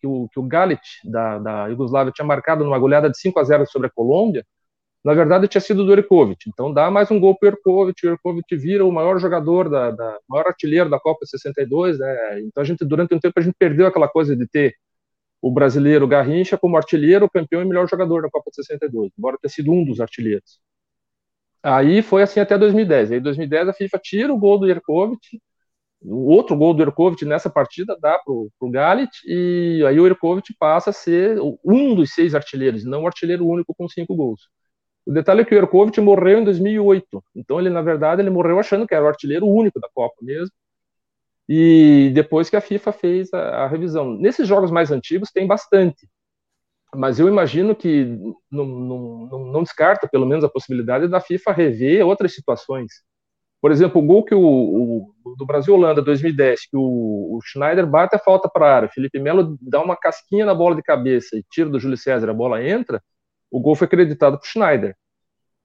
que o, que o Galit da, da Yugoslávia tinha marcado numa goleada de 5 a 0 sobre a Colômbia, na verdade tinha sido do Erkovic. Então dá mais um gol para o Erkovic, o Erkovic vira o maior jogador, da, da maior artilheiro da Copa 62, né? Então a gente, durante um tempo, a gente perdeu aquela coisa de ter o brasileiro Garrincha como artilheiro, campeão e melhor jogador da Copa 62, embora tenha sido um dos artilheiros. Aí foi assim até 2010. Aí 2010 a FIFA tira o gol do Erkovic, outro gol do Erkovic nessa partida dá para o Galit, e aí o Erkovic passa a ser um dos seis artilheiros, não o artilheiro único com cinco gols. O detalhe é que o Erkovic morreu em 2008. Então, ele, na verdade, ele morreu achando que era o artilheiro único da Copa mesmo. E depois que a FIFA fez a, a revisão. Nesses jogos mais antigos tem bastante. mas eu imagino que não, não, não descarta, pelo menos, a possibilidade da FIFA rever outras situações. Por exemplo, o gol que o, o do Brasil-Holanda 2010, que o, o, Schneider bate a falta para a área, Felipe Melo dá uma casquinha na bola de cabeça e tira do Júlio César, a bola entra, o gol foi acreditado para Schneider.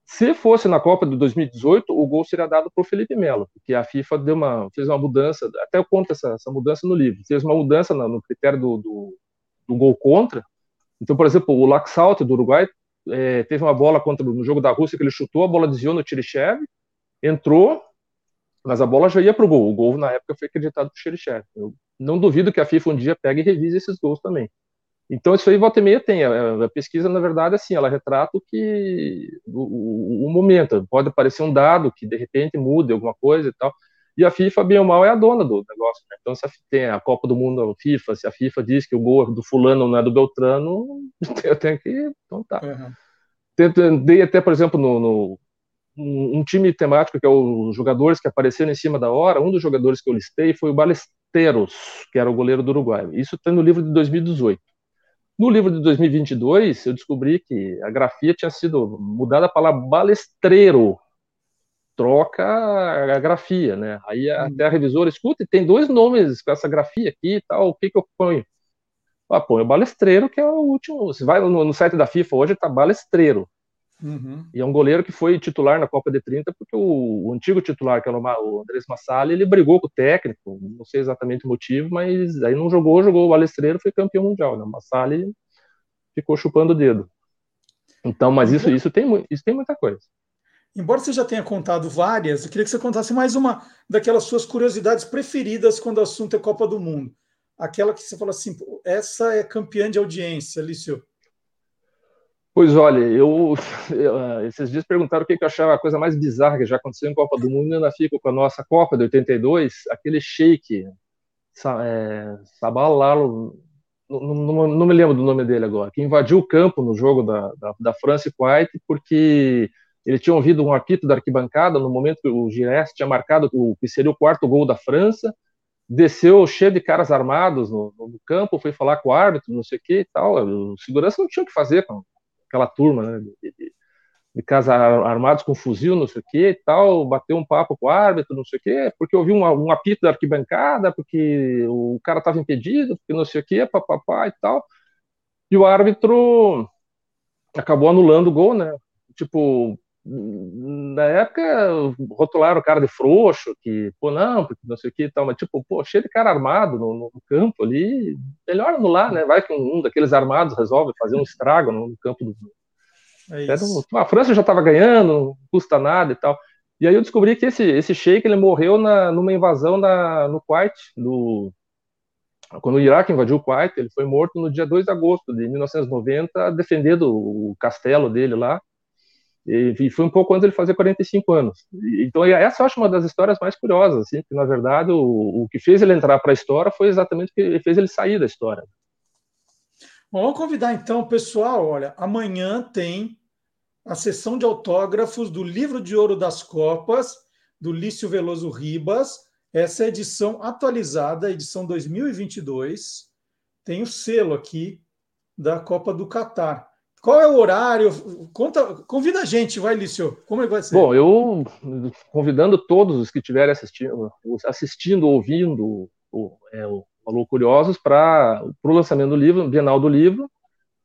Se fosse na Copa de 2018, o gol seria dado para o Felipe Melo, porque a FIFA deu uma, fez uma mudança, até eu conto essa, essa mudança no livro, fez uma mudança no, no critério do, do, do, gol contra. Então, por exemplo, o Laxalt do Uruguai é, teve uma bola contra no jogo da Rússia que ele chutou, a bola desviou no Tirichev, entrou, mas a bola já ia para o gol. O gol, na época, foi acreditado para o Xerichev. Eu não duvido que a FIFA um dia pegue e revise esses gols também. Então, isso aí, volta e meia, tem. A, a pesquisa, na verdade, assim, ela retrata o que. O, o, o, momento. Pode aparecer um dado que, de repente, mude alguma coisa e tal. E a FIFA, bem ou mal, é a dona do negócio. Né? Então, se a, tem a Copa do Mundo, a FIFA, se a FIFA diz que o gol do fulano não é do Beltrano, eu tenho que. Então tá. Uhum. Dei até, por exemplo, no, no um, um, time temático que é os jogadores que apareceram em cima da hora. Um dos jogadores que eu listei foi o Balesteros, que era o goleiro do Uruguai. Isso está no livro de 2018. No livro de 2022, eu descobri que a grafia tinha sido mudada para balestreiro, troca a grafia, né? Aí hum. até a revisora escuta, e tem dois nomes com essa grafia aqui e tal, o que que eu ponho? Ah, põe o balestreiro, que é o último. Você vai no, no site da FIFA hoje, tá balestreiro. Uhum. E é um goleiro que foi titular na Copa de 30, porque o, o antigo titular, que era o Andrés Massali, ele brigou com o técnico, não sei exatamente o motivo, mas aí não jogou, jogou o Balestreiro, foi campeão mundial. Né? O Massali ficou chupando o dedo. Então, mas isso, isso, tem, isso tem muita coisa. Embora você já tenha contado várias, eu queria que você contasse mais uma daquelas suas curiosidades preferidas quando o assunto é Copa do Mundo. Aquela que você fala assim, essa é campeã de audiência, Lício. Pois olha, eu, eu, ah, esses dias perguntaram o que, eu achava a coisa mais bizarra que já aconteceu em Copa do Mundo, e ainda fico com a nossa Copa de 82, aquele shake, é, Sabalalo, não, não, não, me lembro do nome dele agora, que invadiu o campo no jogo da, da, da França e Kuwait, porque ele tinha ouvido um apito da arquibancada no momento que o Gires tinha marcado o que seria o quarto gol da França, desceu cheio de caras armados no, no campo, foi falar com o árbitro, não sei o que e tal, o segurança não tinha o que fazer com, aquela turma, né, de, de, de casa armados com fuzil, não sei o que e tal, bateu um papo com o árbitro, não sei o que, porque ouviu um, um apito da arquibancada, porque o cara estava impedido, porque não sei o que, papapá e tal, e o árbitro acabou anulando o gol, né, tipo, na época rotularam o cara de frouxo, que, pô, não, porque não sei o que e tal, mas tipo, pô, cheio de cara armado no, no campo ali, melhor anular, né? Vai que um, um daqueles armados resolve fazer um estrago no, no campo do. É a França já estava ganhando, não custa nada e tal. E aí eu descobri que esse, esse sheik ele morreu na, numa invasão na, no Kuwait, do, quando o Iraque invadiu o Kuwait, ele foi morto no dia 2 de agosto de 1990, defendendo o castelo dele lá. E, foi um pouco antes de ele fazer 45 anos. Então, essa eu acho uma das histórias mais curiosas, assim, que na verdade o, o que fez ele entrar para a história foi exatamente o que fez ele sair da história. Bom, vamos convidar então o pessoal. Olha, amanhã tem a sessão de autógrafos do Livro de Ouro das Copas, do Lício Veloso Ribas. Essa é a edição atualizada, edição 2022. Tem o selo aqui da Copa do Catar. Qual é o horário? Conta, convida a gente, vai, Lício. Como é que vai ser? Bom, eu convidando todos os que estiverem assistindo, assistindo, ouvindo o, é, o Alô Curiosos para o lançamento do livro, Bienal do Livro,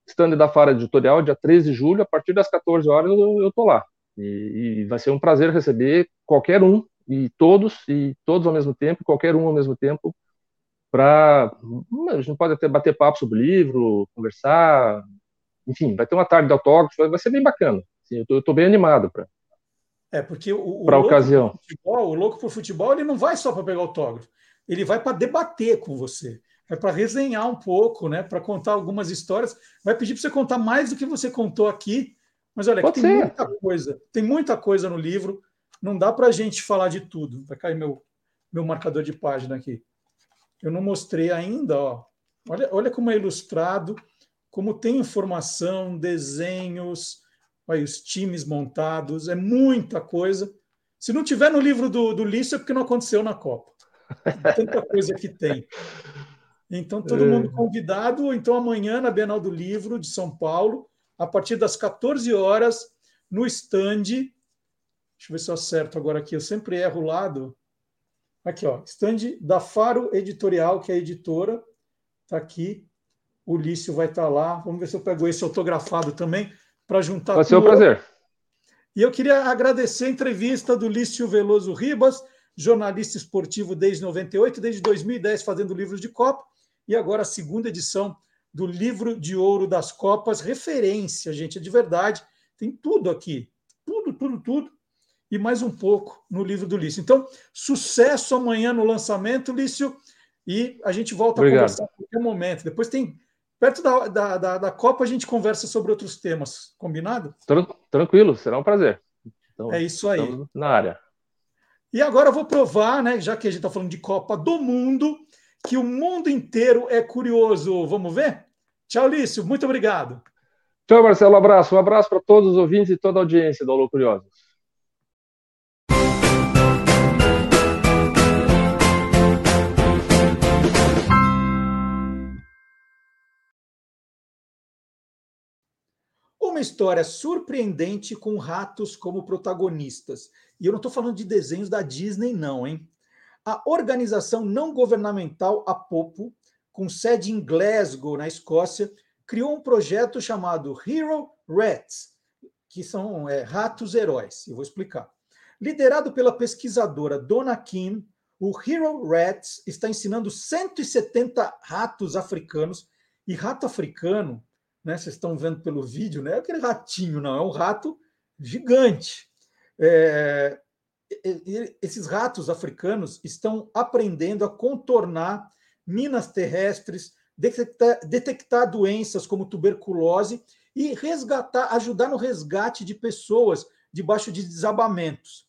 stand da Fara Editorial, dia 13 de julho, a partir das 14 horas eu estou lá. E, e, vai ser um prazer receber qualquer um, e todos, e todos ao mesmo tempo, qualquer um ao mesmo tempo, para. A gente pode até bater papo sobre o livro, conversar, enfim, vai ter uma tarde de autógrafo, vai ser bem bacana. Assim, eu estou bem animado para é, porque o, o, ocasião. Futebol, o louco por futebol, ele não vai só para pegar autógrafo, ele vai para debater com você, vai para resenhar um pouco, né, para contar algumas histórias, vai pedir para você contar mais do que você contou aqui. Mas olha, tem ser. muita coisa, tem muita coisa no livro, não dá para a gente falar de tudo. Vai cair meu, meu marcador de página aqui. Eu não mostrei ainda, ó. Olha, olha como é ilustrado como tem informação, desenhos, aí, os times montados, é muita coisa. Se não tiver no livro do, do Lício, é porque não aconteceu na Copa. Tanta coisa que tem. Então, todo é. mundo convidado. Então, amanhã, na Bienal do Livro de São Paulo, a partir das 14 horas, no stand. Deixa eu ver se eu acerto agora aqui. Eu sempre erro o lado. Aqui, ó. Stand da Faro Editorial, que é a editora. Está aqui. O Lício vai estar lá. Vamos ver se eu pego esse autografado também, para juntar Vai ser um prazer. E eu queria agradecer a entrevista do Lício Veloso Ribas, jornalista esportivo desde 98, desde 2010 fazendo livros de Copa, e agora a segunda edição do Livro de Ouro das Copas, referência, gente, é de verdade. Tem tudo aqui, tudo, tudo, tudo, e mais um pouco no livro do Lício. Então, sucesso amanhã no lançamento, Lício, e a gente volta Obrigado. a conversar em qualquer momento. Depois tem Perto da, da, da, da, Copa, a gente conversa sobre outros temas. Combinado? Tranquilo, será um prazer. Então, é isso aí. Na área. E agora eu vou provar, né, já que a gente está falando de Copa do Mundo, que o mundo inteiro é curioso. Vamos ver? Tchau, Lício. Muito obrigado. Tchau, Marcelo. Um abraço. Um abraço para todos os ouvintes e toda a audiência do Alô Curiosos. Uma história surpreendente com ratos como protagonistas. E eu não estou falando de desenhos da Disney, não, hein? A organização não governamental Apopo, com sede em Glasgow, na Escócia, criou um projeto chamado Hero Rats, que são é, ratos heróis. Eu vou explicar. Liderado pela pesquisadora Donna Kim, o Hero Rats está ensinando 170 ratos africanos. E rato africano né? Vocês estão vendo pelo vídeo, não é aquele ratinho, não, é um rato gigante. É, esses ratos africanos estão aprendendo a contornar minas terrestres, detectar, detectar doenças como tuberculose e resgatar, ajudar no resgate de pessoas debaixo de desabamentos.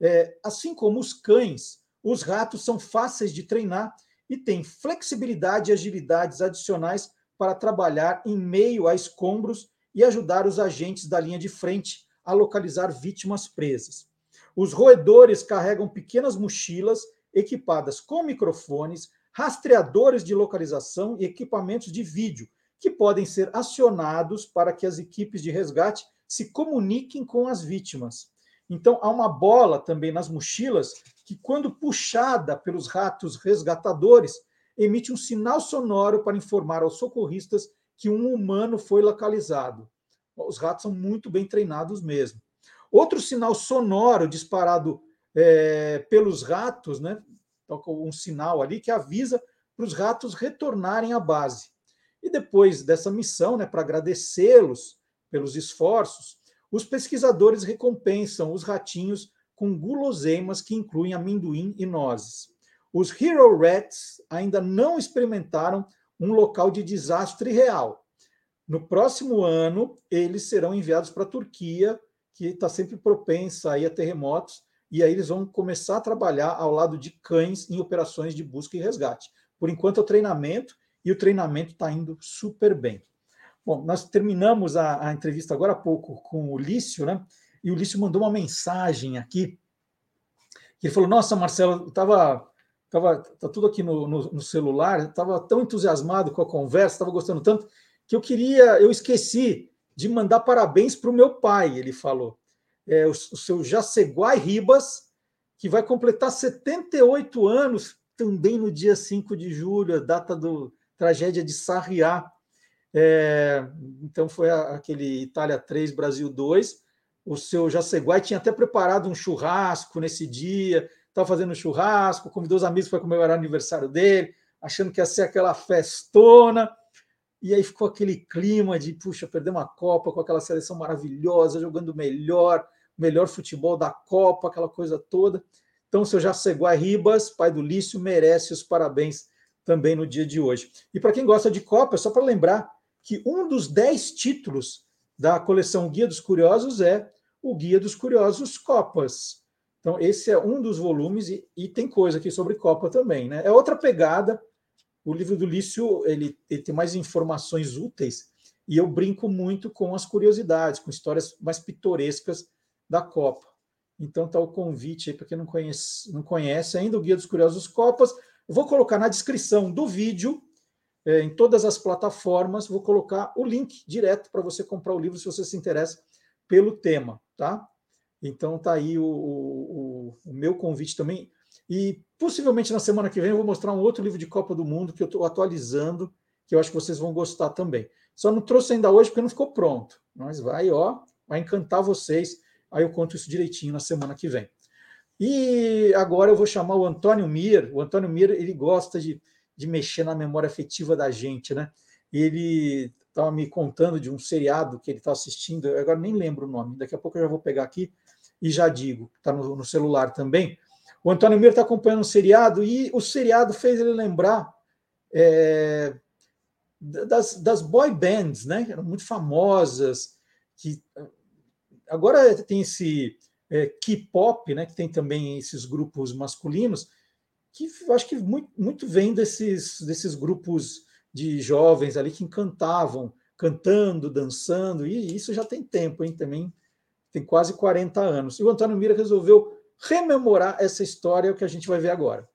É, assim como os cães, os ratos são fáceis de treinar e têm flexibilidade e agilidades adicionais para trabalhar em meio a escombros e ajudar os agentes da linha de frente a localizar vítimas presas. Os roedores carregam pequenas mochilas equipadas com microfones, rastreadores de localização e equipamentos de vídeo, que podem ser acionados para que as equipes de resgate se comuniquem com as vítimas. Então, há uma bola também nas mochilas que, quando puxada pelos ratos resgatadores, emite um sinal sonoro para informar aos socorristas que um humano foi localizado. Os ratos são muito bem treinados mesmo. Outro sinal sonoro disparado é, pelos ratos, né? Toca um sinal ali que avisa para os ratos retornarem à base. E depois dessa missão, né, para agradecê-los pelos esforços, os pesquisadores recompensam os ratinhos com guloseimas que incluem amendoim e nozes. Os Hero Rats ainda não experimentaram um local de desastre real. No próximo ano, eles serão enviados para a Turquia, que está sempre propensa a terremotos, e aí eles vão começar a trabalhar ao lado de cães em operações de busca e resgate. Por enquanto é o treinamento, e o treinamento está indo super bem. Bom, nós terminamos a, a, entrevista agora há pouco com o Lício, né? E o Lício mandou uma mensagem aqui. Ele falou: Nossa, Marcelo, estava Tava, tá tudo aqui no, no, no celular, estava tão entusiasmado com a conversa, estava gostando tanto, que eu queria, eu esqueci de mandar parabéns para o meu pai, ele falou. É, o, o seu Jaceguai Ribas, que vai completar 78 anos, também no dia 5 de julho, a data do tragédia de Sarriá. É, então foi aquele Itália 3, Brasil 2. O seu Jaceguai tinha até preparado um churrasco nesse dia, estava fazendo churrasco, convidou os amigos para comemorar o aniversário dele, achando que ia ser aquela festona. E aí ficou aquele clima de, puxa, perder uma Copa com aquela seleção maravilhosa, jogando melhor, melhor futebol da Copa, aquela coisa toda. Então, o seu Jaceguai Ribas, pai do Lício, merece os parabéns também no dia de hoje. E para quem gosta de Copa, só para lembrar que um dos dez títulos da coleção Guia dos Curiosos é o Guia dos Curiosos Copas. Então, esse é um dos volumes, e, e, tem coisa aqui sobre Copa também. Né? É outra pegada. O livro do Lício ele, ele, tem mais informações úteis, e eu brinco muito com as curiosidades, com histórias mais pitorescas da Copa. Então está o convite aí para quem não conhece, não conhece ainda o Guia dos Curiosos Copas. Eu vou colocar na descrição do vídeo é, em todas as plataformas. Vou colocar o link direto para você comprar o livro se você se interessa pelo tema, tá? Então tá aí o, o, o meu convite também. E possivelmente na semana que vem eu vou mostrar um outro livro de Copa do Mundo que eu estou atualizando, que eu acho que vocês vão gostar também. Só não trouxe ainda hoje porque não ficou pronto. Mas vai, ó, vai encantar vocês. Aí eu conto isso direitinho na semana que vem. E agora eu vou chamar o Antônio Mir. O Antônio Mir, ele gosta de, de mexer na memória afetiva da gente, né? Ele estava me contando de um seriado que ele está assistindo, agora nem lembro o nome, daqui a pouco eu já vou pegar aqui e já digo, está no, no, celular também. O Antônio Mir está acompanhando um seriado e o seriado fez ele lembrar é, das, das boy bands, né? Que eram muito famosas, que agora tem esse é, K-pop, né? Que tem também esses grupos masculinos, que acho que muito, muito vem desses, desses grupos de jovens ali que cantavam, cantando, dançando, e isso já tem tempo, hein? Também tem quase 40 anos. E o Antônio Mira resolveu rememorar essa história, o que a gente vai ver agora.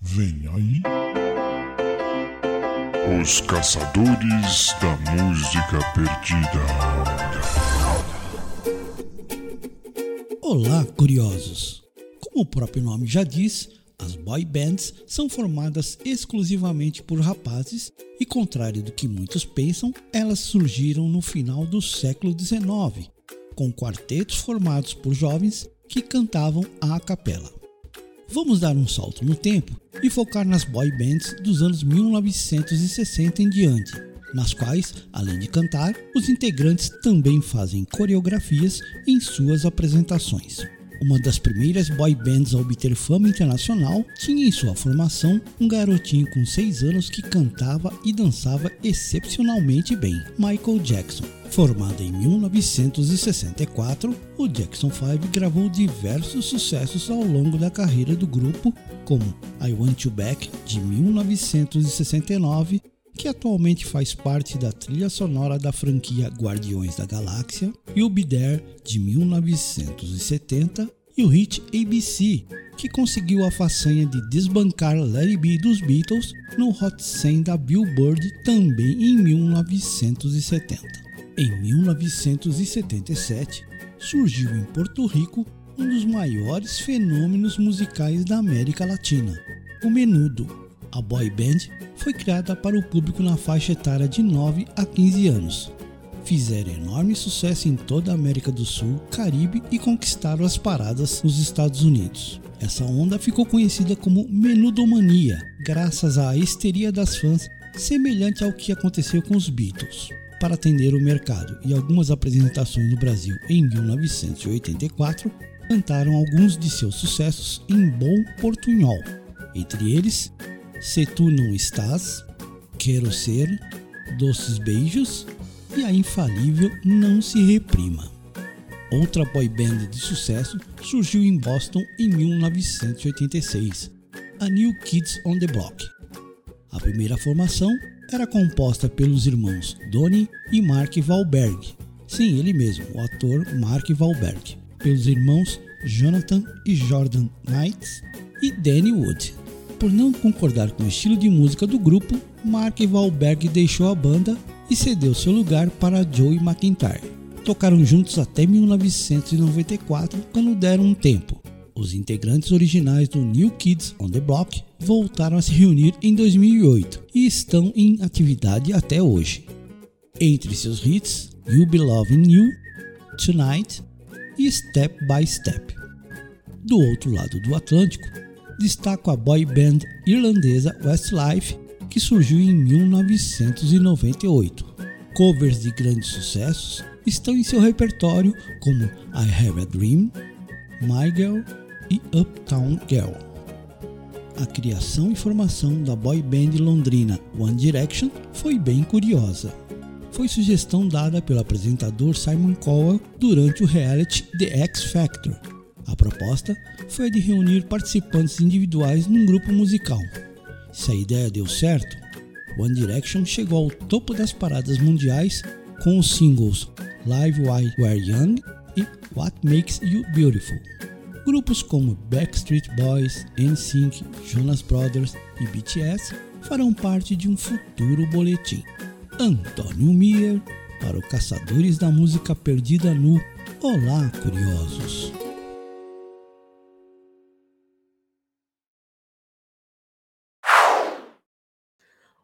Vem aí. Os Caçadores da Música Perdida. Olá, curiosos! Como o próprio nome já diz, as boy bands são formadas exclusivamente por rapazes e, contrário do que muitos pensam, elas surgiram no final do século XIX, com quartetos formados por jovens que cantavam a capela. Vamos dar um salto no tempo e focar nas boy bands dos anos 1960 em diante, nas quais, além de cantar, os integrantes também fazem coreografias em suas apresentações uma das primeiras boy bands a obter fama internacional, tinha em sua formação um garotinho com 6 anos que cantava e dançava excepcionalmente bem, Michael Jackson. Formado em 1964, o Jackson 5 gravou diversos sucessos ao longo da carreira do grupo, como I Want You Back de 1969, que atualmente faz parte da trilha sonora da franquia Guardiões da Galáxia, e o Be There de 1970 e o hit ABC, que conseguiu a façanha de desbancar Let It Be dos Beatles no Hot 100 da Billboard também em 1970. Em 1977, surgiu em Porto Rico um dos maiores fenômenos musicais da América Latina, o Menudo, a boy band foi criada para o público na faixa etária de 9 a 15 anos. Fizeram enorme sucesso em toda a América do Sul, Caribe e conquistaram as paradas nos Estados Unidos. Essa onda ficou conhecida como menudomania, graças à histeria das fãs, semelhante ao que aconteceu com os Beatles. Para atender o mercado e algumas apresentações no Brasil em 1984, cantaram alguns de seus sucessos em bom portunhol, entre eles se Tu Não Estás, Quero Ser, Doces Beijos e a infalível Não Se Reprima. Outra boy band de sucesso surgiu em Boston em 1986, a New Kids on the Block. A primeira formação era composta pelos irmãos Donnie e Mark Wahlberg. Sim, ele mesmo, o ator Mark Wahlberg. Pelos irmãos Jonathan e Jordan Knights e Danny Wood. Por não concordar com o estilo de música do grupo, Mark Wahlberg deixou a banda e cedeu seu lugar para Joey McIntyre. Tocaram juntos até 1994, quando deram um tempo. Os integrantes originais do New Kids on the Block voltaram a se reunir em 2008 e estão em atividade até hoje. Entre seus hits, You Be Loving You, Tonight e Step by Step. Do outro lado do Atlântico, destaco a boy band irlandesa Westlife, que surgiu em 1998. Covers de grandes sucessos estão em seu repertório como I Have a Dream, My Girl e Uptown Girl. A criação e formação da boy band londrina One Direction foi bem curiosa. Foi sugestão dada pelo apresentador Simon Cowell durante o reality The X Factor, a proposta foi a de reunir participantes individuais num grupo musical. Se a ideia deu certo, One Direction chegou ao topo das paradas mundiais com os singles Live While We're Young e What Makes You Beautiful. Grupos como Backstreet Boys, NSYNC, Jonas Brothers e BTS farão parte de um futuro boletim. Antônio Mier, para o Caçadores da Música Perdida no Olá Curiosos.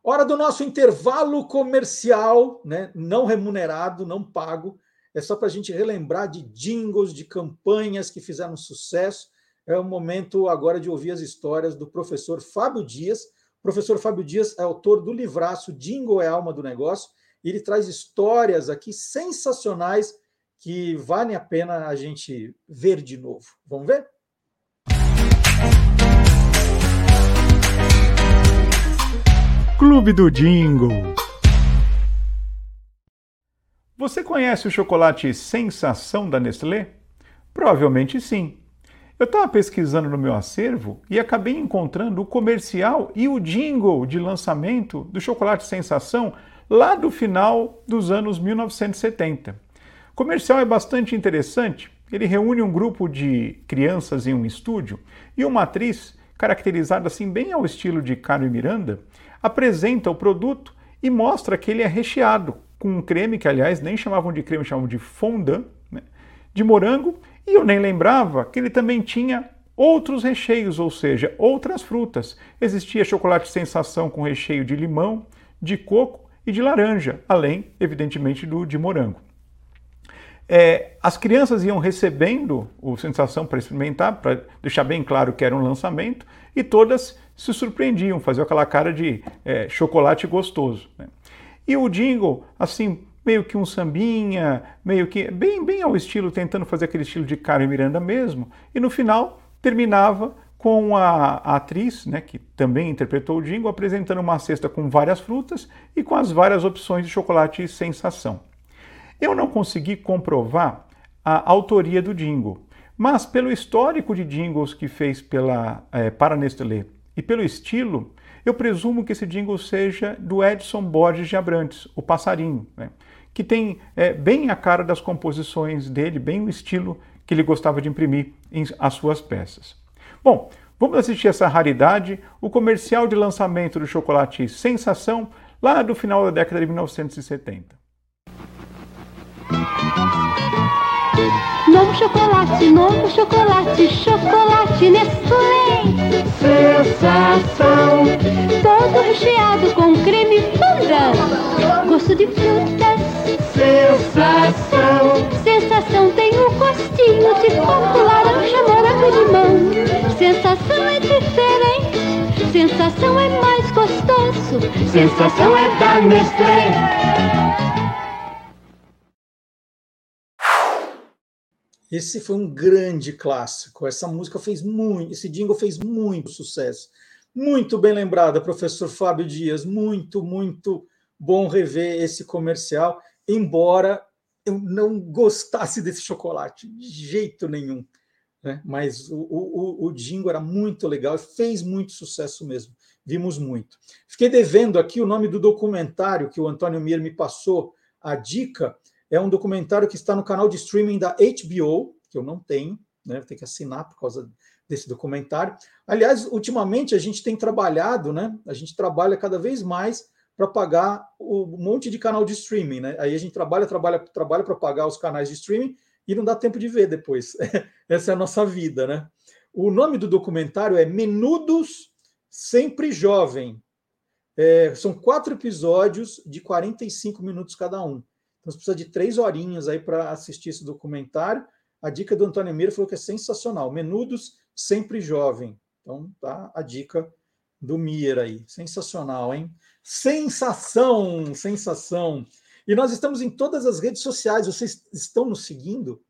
Hora do nosso intervalo comercial, né? não remunerado, não pago. É só para a gente relembrar de jingles, de campanhas que fizeram sucesso. É o momento agora de ouvir as histórias do professor Fábio Dias. O professor Fábio Dias é autor do livraço Jingle é Alma do Negócio. E ele traz histórias aqui sensacionais que valem a pena a gente ver de novo. Vamos ver? Clube do Jingle. Você conhece o chocolate Sensação da Nestlé? Provavelmente sim. Eu estava pesquisando no meu acervo e acabei encontrando o comercial e o jingle de lançamento do chocolate Sensação lá do final dos anos 1970. O comercial é bastante interessante. Ele reúne um grupo de crianças em um estúdio e uma atriz, caracterizada assim bem ao estilo de Carmen Miranda, apresenta o produto e mostra que ele é recheado com um creme, que aliás nem chamavam de creme, chamavam de fondant, né, de morango, e eu nem lembrava que ele também tinha outros recheios, ou seja, outras frutas. Existia chocolate sensação com recheio de limão, de coco e de laranja, além, evidentemente, do de morango. É, as crianças iam recebendo o sensação para experimentar, para deixar bem claro que era um lançamento, e todas se surpreendiam, faziam aquela cara de é, chocolate gostoso. Né? E o jingle, assim, meio que um sambinha, meio que bem, bem ao estilo, tentando fazer aquele estilo de Carmen Miranda mesmo, e no final terminava com a, a atriz, né, que também interpretou o jingle, apresentando uma cesta com várias frutas e com as várias opções de chocolate sensação. Eu não consegui comprovar a autoria do jingle, mas pelo histórico de jingles que fez pela, é, para Nestlé e pelo estilo, eu presumo que esse jingle seja do Edson Borges de Abrantes, o Passarinho, né? que tem é, bem a cara das composições dele, bem o estilo que ele gostava de imprimir em as suas peças. Bom, vamos assistir essa raridade, o comercial de lançamento do chocolate Sensação, lá do final da década de 1970. Chocolate, novo chocolate, chocolate Nestlé. Sensação. Todo recheado com creme funda. Gosto de frutas. Sensação. Sensação tem um gostinho de coco, laranja, morango e limão. Sensação é diferente. Sensação é mais gostoso. Sensação é da Nestlé. Esse foi um grande clássico. Essa música fez muito, esse jingle fez muito sucesso. Muito bem lembrada, professor Fábio Dias. Muito, muito bom rever esse comercial, embora eu não gostasse desse chocolate de jeito nenhum. Né? Mas o, o, o jingle era muito legal e fez muito sucesso mesmo. Vimos muito. Fiquei devendo aqui o nome do documentário que o Antônio Mir me passou a dica é um documentário que está no canal de streaming da HBO, que eu não tenho, né? Vou ter que assinar por causa desse documentário. Aliás, ultimamente a gente tem trabalhado, né? A gente trabalha cada vez mais para pagar o um monte de canal de streaming, né? Aí a gente trabalha, trabalha, trabalha para pagar os canais de streaming e não dá tempo de ver depois. Essa é a nossa vida, né? O nome do documentário é Menudos Sempre Jovem. É, são quatro episódios de 45 minutos cada um. Então você precisa de três horinhas aí para assistir esse documentário. A dica do Antônio Mira falou que é sensacional. Menudos sempre jovem. Então tá a dica do Mir aí. Sensacional, hein? Sensação, sensação. E nós estamos em todas as redes sociais. Vocês estão nos seguindo?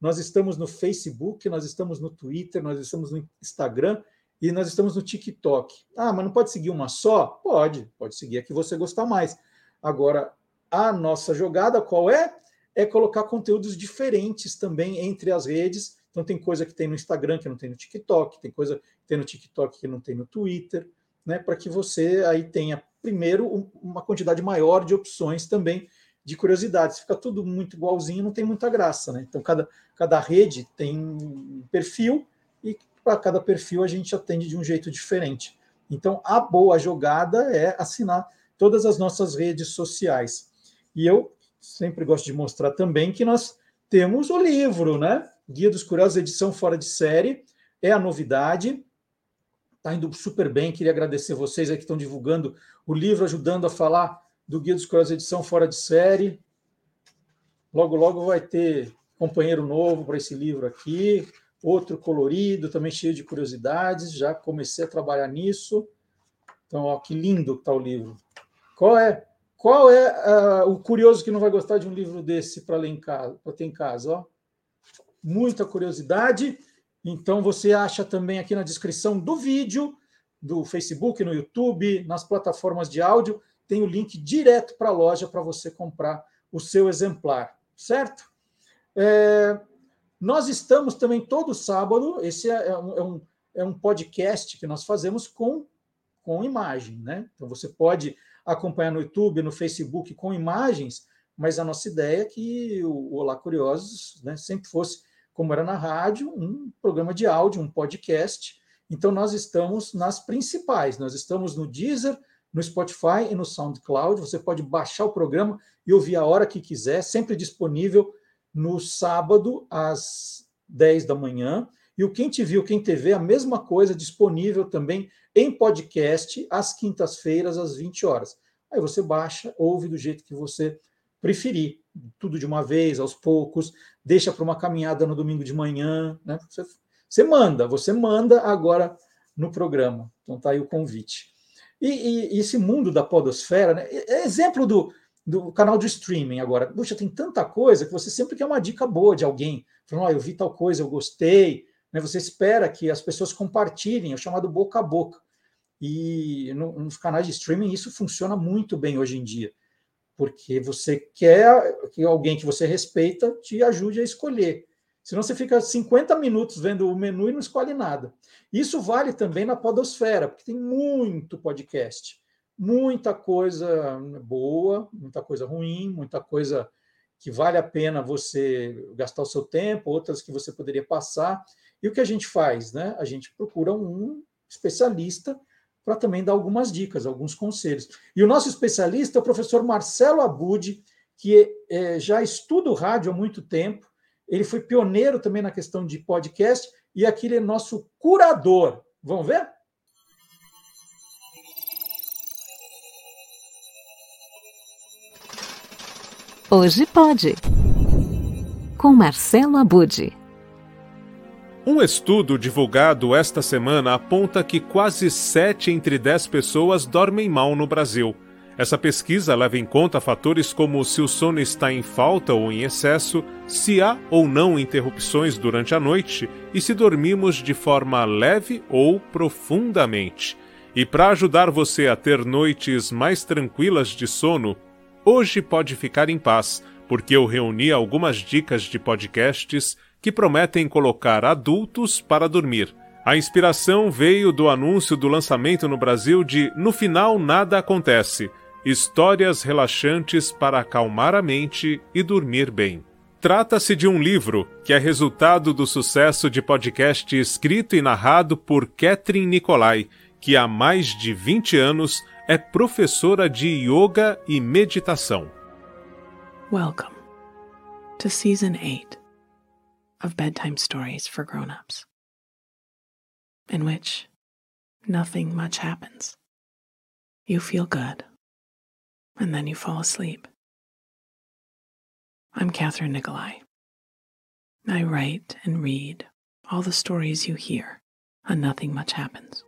Nós estamos no Facebook, nós estamos no Twitter, nós estamos no Instagram e nós estamos no TikTok. Ah, mas não pode seguir uma só? Pode, pode seguir a que você gostar mais. Agora, a nossa jogada qual é? É colocar conteúdos diferentes também entre as redes. Então tem coisa que tem no Instagram que não tem no TikTok, tem coisa que tem no TikTok que não tem no Twitter, né? Para que você aí tenha primeiro uma quantidade maior de opções também de curiosidades. Fica tudo muito igualzinho, não tem muita graça, né? Então cada, cada rede tem um perfil e para cada perfil a gente atende de um jeito diferente. Então, a boa jogada é assinar todas as nossas redes sociais. E eu sempre gosto de mostrar também que nós temos o livro, né? Guia dos Curiosos, edição fora de série, é a novidade. Está indo super bem. Queria agradecer vocês aí que estão divulgando o livro, ajudando a falar do Guia dos Curiosos, edição fora de série. Logo, logo vai ter companheiro novo para esse livro aqui, outro colorido, também cheio de curiosidades. Já comecei a trabalhar nisso. Então, ó, que lindo que está o livro. Qual é qual é uh, o curioso que não vai gostar de um livro desse para ler em casa, para ter em casa? Ó? Muita curiosidade. Então você acha também aqui na descrição do vídeo, do Facebook, no YouTube, nas plataformas de áudio, tem o link direto para a loja para você comprar o seu exemplar, certo? É, nós estamos também todo sábado, esse é, é um, é, um, é um podcast que nós fazemos com, com imagem, né? Então você pode acompanhar no YouTube, no Facebook com imagens, mas a nossa ideia é que o Olá Curiosos né, sempre fosse, como era na rádio, um programa de áudio, um podcast. Então, nós estamos nas principais, nós estamos no Deezer, no Spotify e no SoundCloud. Você pode baixar o programa e ouvir a hora que quiser, sempre disponível no sábado às 10 da manhã. E o Quem Te Viu, Quem TV, a mesma coisa, disponível também em podcast às quintas-feiras, às 20 horas. Aí você baixa, ouve do jeito que você preferir, tudo de uma vez, aos poucos, deixa para uma caminhada no domingo de manhã, né? Você, você, manda, você manda agora no programa. Então tá aí o convite. E, e, e esse mundo da podosfera, né? É exemplo do, do canal de streaming agora. Puxa, tem tanta coisa que você sempre quer uma dica boa de alguém. Falando, oh, eu vi tal coisa, eu gostei, né? Você espera que as pessoas compartilhem, é o chamado boca a boca. E no, nos canais de streaming isso funciona muito bem hoje em dia, porque você quer que alguém que você respeita te ajude a escolher. Senão você fica 50 minutos vendo o menu e não escolhe nada. Isso vale também na podosfera, porque tem muito podcast, muita coisa boa, muita coisa ruim, muita coisa que vale a pena você gastar o seu tempo, outras que você poderia passar. E o que a gente faz? Né? A gente procura um especialista para também dar algumas dicas, alguns conselhos. E o nosso especialista é o professor Marcelo Abud, que é, já estuda o rádio há muito tempo, ele foi pioneiro também na questão de podcast, e aqui ele é nosso curador. Vamos ver? Hoje pode. Com Marcelo Abude. Um estudo divulgado esta semana aponta que quase 7 entre 10 pessoas dormem mal no Brasil. Essa pesquisa leva em conta fatores como se o sono está em falta ou em excesso, se há ou não interrupções durante a noite e se dormimos de forma leve ou profundamente. E para ajudar você a ter noites mais tranquilas de sono, hoje pode ficar em paz, porque eu reuni algumas dicas de podcasts que prometem colocar adultos para dormir. A inspiração veio do anúncio do lançamento no Brasil de No Final Nada Acontece Histórias relaxantes para acalmar a mente e dormir bem. Trata-se de um livro que é resultado do sucesso de podcast escrito e narrado por Catherine Nicolai, que há mais de 20 anos é professora de yoga e meditação. Welcome to Season 8 of bedtime stories for grown ups, in which nothing much happens. You feel good, and then you fall asleep. I'm Catherine Nicolai. I write and read all the stories you hear and Nothing Much Happens.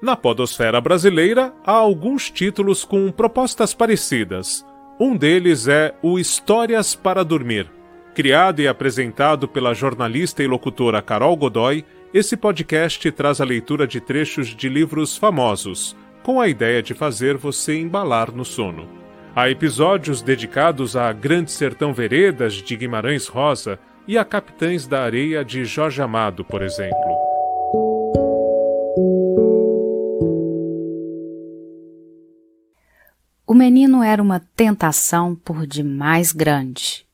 Na podosfera brasileira, há alguns títulos com propostas parecidas. Um deles é o Histórias para Dormir, Criado e apresentado pela jornalista e locutora Carol Godoy, esse podcast traz a leitura de trechos de livros famosos, com a ideia de fazer você embalar no sono. Há episódios dedicados a Grande Sertão Veredas de Guimarães Rosa e a Capitães da Areia de Jorge Amado, por exemplo. O menino era uma tentação por demais grande.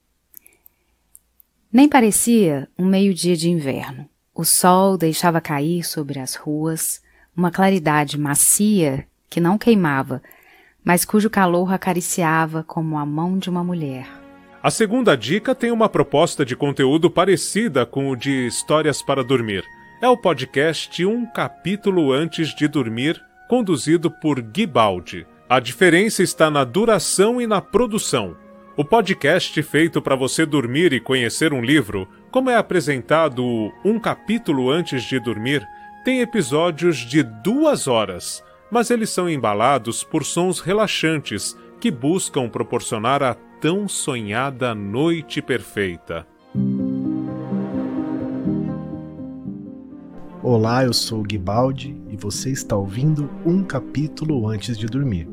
Nem parecia um meio-dia de inverno. O sol deixava cair sobre as ruas, uma claridade macia que não queimava, mas cujo calor acariciava como a mão de uma mulher. A segunda dica tem uma proposta de conteúdo parecida com o de Histórias para Dormir. É o podcast Um Capítulo Antes de Dormir, conduzido por Guibaldi. A diferença está na duração e na produção. O podcast feito para você dormir e conhecer um livro, como é apresentado Um Capítulo Antes de Dormir, tem episódios de duas horas, mas eles são embalados por sons relaxantes que buscam proporcionar a tão sonhada noite perfeita. Olá, eu sou Guibaldi e você está ouvindo um capítulo antes de dormir.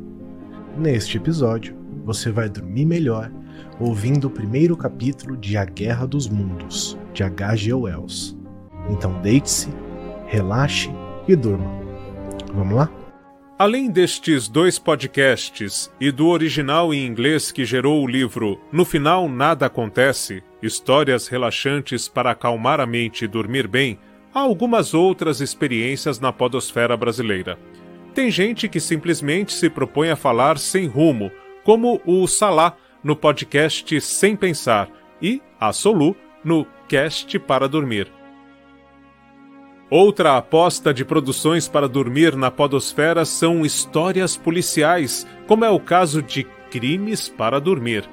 Neste episódio, você vai dormir melhor ouvindo o primeiro capítulo de A Guerra dos Mundos, de H.G. Wells. Então deite-se relaxe e durma. Vamos lá? Além destes dois podcasts e do original em inglês que gerou o livro No Final Nada Acontece Histórias Relaxantes para Acalmar a Mente e Dormir Bem, há algumas outras experiências na Podosfera brasileira. Tem gente que simplesmente se propõe a falar sem rumo, como o Salá no podcast Sem Pensar e a Solu no Cast para Dormir. Outra aposta de produções para dormir na Podosfera são histórias policiais, como é o caso de Crimes para Dormir.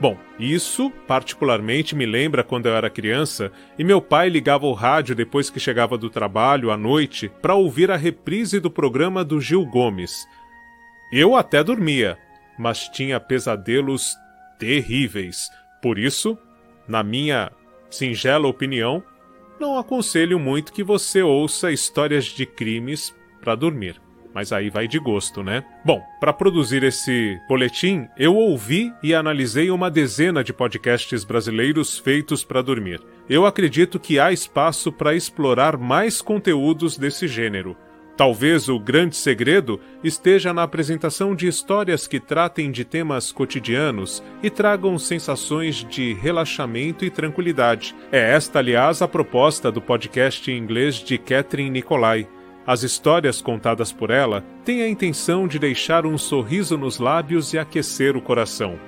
Bom, isso particularmente me lembra quando eu era criança e meu pai ligava o rádio depois que chegava do trabalho à noite para ouvir a reprise do programa do Gil Gomes. Eu até dormia, mas tinha pesadelos terríveis. Por isso, na minha singela opinião, não aconselho muito que você ouça histórias de crimes para dormir. Mas aí vai de gosto, né? Bom, para produzir esse boletim, eu ouvi e analisei uma dezena de podcasts brasileiros feitos para dormir. Eu acredito que há espaço para explorar mais conteúdos desse gênero. Talvez o grande segredo esteja na apresentação de histórias que tratem de temas cotidianos e tragam sensações de relaxamento e tranquilidade. É esta, aliás, a proposta do podcast em inglês de Catherine Nicolai. As histórias contadas por ela têm a intenção de deixar um sorriso nos lábios e aquecer o coração.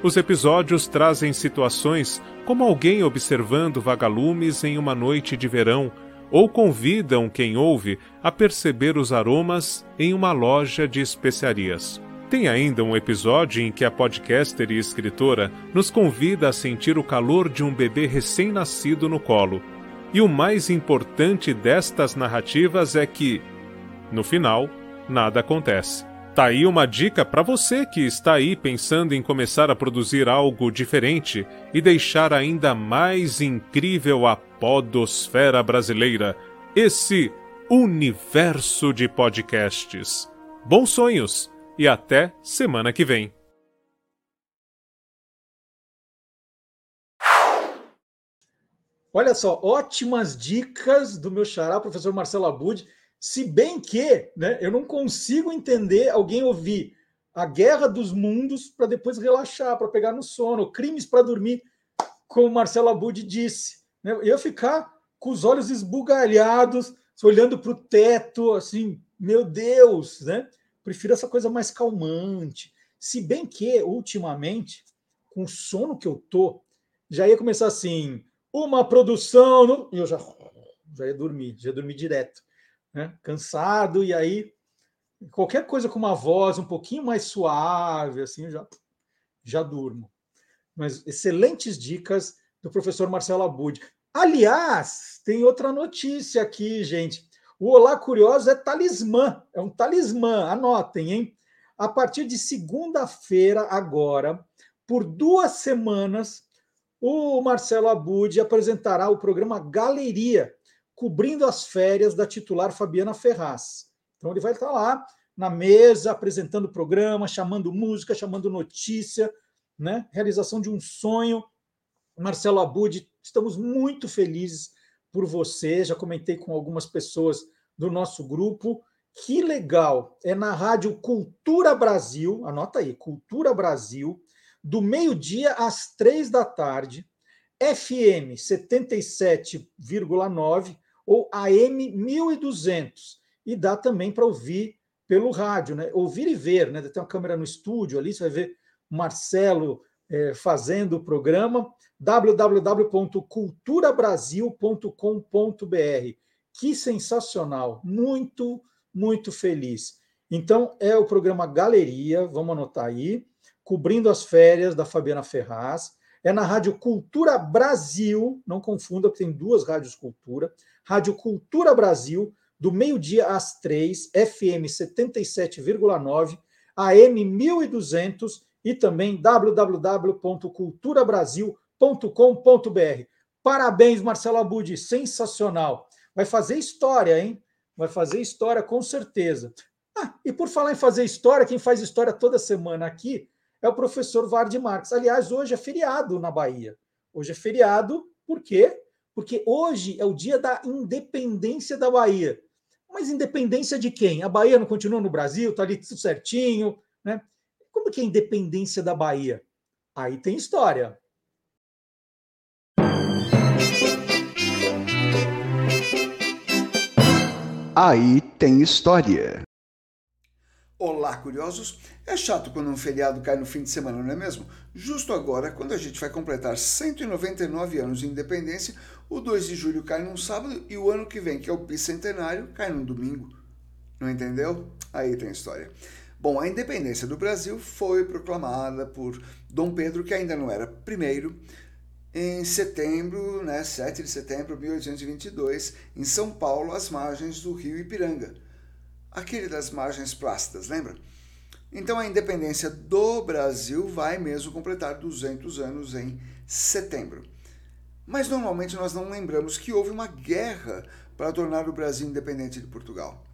Os episódios trazem situações como alguém observando vagalumes em uma noite de verão ou convidam quem ouve a perceber os aromas em uma loja de especiarias. Tem ainda um episódio em que a podcaster e escritora nos convida a sentir o calor de um bebê recém-nascido no colo. E o mais importante destas narrativas é que, no final, nada acontece. Tá aí uma dica para você que está aí pensando em começar a produzir algo diferente e deixar ainda mais incrível a podosfera brasileira, esse universo de podcasts. Bons sonhos e até semana que vem. Olha só, ótimas dicas do meu xará, professor Marcelo Abud. Se bem que né, eu não consigo entender alguém ouvir a guerra dos mundos para depois relaxar, para pegar no sono, crimes para dormir, como Marcelo Abud disse. Né? Eu ficar com os olhos esbugalhados, olhando para o teto, assim, meu Deus, né? Prefiro essa coisa mais calmante. Se bem que, ultimamente, com o sono que eu tô, já ia começar assim, uma produção, e eu já, já ia dormir, já ia dormir direto, né? Cansado, e aí qualquer coisa com uma voz um pouquinho mais suave, assim, já, já durmo. Mas excelentes dicas do professor Marcelo Abud. Aliás, tem outra notícia aqui, gente. O Olá Curioso é talismã, é um talismã, anotem, hein? A partir de segunda-feira, agora, por duas semanas, o Marcelo Abud apresentará o programa Galeria, cobrindo as férias da titular Fabiana Ferraz. Então, ele vai estar lá na mesa, apresentando o programa, chamando música, chamando notícia, né? Realização de um sonho. Marcelo Abud Estamos muito felizes por você. Já comentei com algumas pessoas do nosso grupo. Que legal! É na rádio Cultura Brasil, anota aí, Cultura Brasil, do meio-dia às três da tarde, FM 77,9 ou AM 1200. e dá também para ouvir pelo rádio, né? Ouvir e ver, né? Tem uma câmera no estúdio ali, você vai ver o Marcelo é, fazendo o programa www.culturabrasil.com.br. Que sensacional, muito, muito feliz. Então, é o programa Galeria, vamos anotar aí, cobrindo as férias da Fabiana Ferraz. É na Rádio Cultura Brasil, não confunda, porque tem duas rádios Cultura. Rádio Cultura Brasil, do meio-dia às três, FM 77,9, AM 1200 e também www.culturabrasil.com.br. Parabéns, Marcelo Abud, sensacional. Vai fazer história, hein? Vai fazer história com certeza. Ah, e por falar em fazer história, quem faz história toda semana aqui é o professor Vard Marques. Aliás, hoje é feriado na Bahia. Hoje é feriado, por quê? Porque hoje é o dia da independência da Bahia. Mas independência de quem? A Bahia não continua no Brasil, está ali tudo certinho, né? Como que é a independência da Bahia? Aí tem história. Aí tem história. Olá, curiosos! É chato quando um feriado cai no fim de semana, não é mesmo? Justo agora, quando a gente vai completar 199 anos de independência, o 2 de julho cai num sábado e o ano que vem, que é o bicentenário, cai num domingo. Não entendeu? Aí tem história. Bom, a independência do Brasil foi proclamada por Dom Pedro, que ainda não era primeiro, em setembro, né, 7 de setembro de 1822, em São Paulo, às margens do rio Ipiranga. Aquele das margens plácidas, lembra? Então a independência do Brasil vai mesmo completar 200 anos em setembro. Mas normalmente nós não lembramos que houve uma guerra para tornar o Brasil independente de Portugal.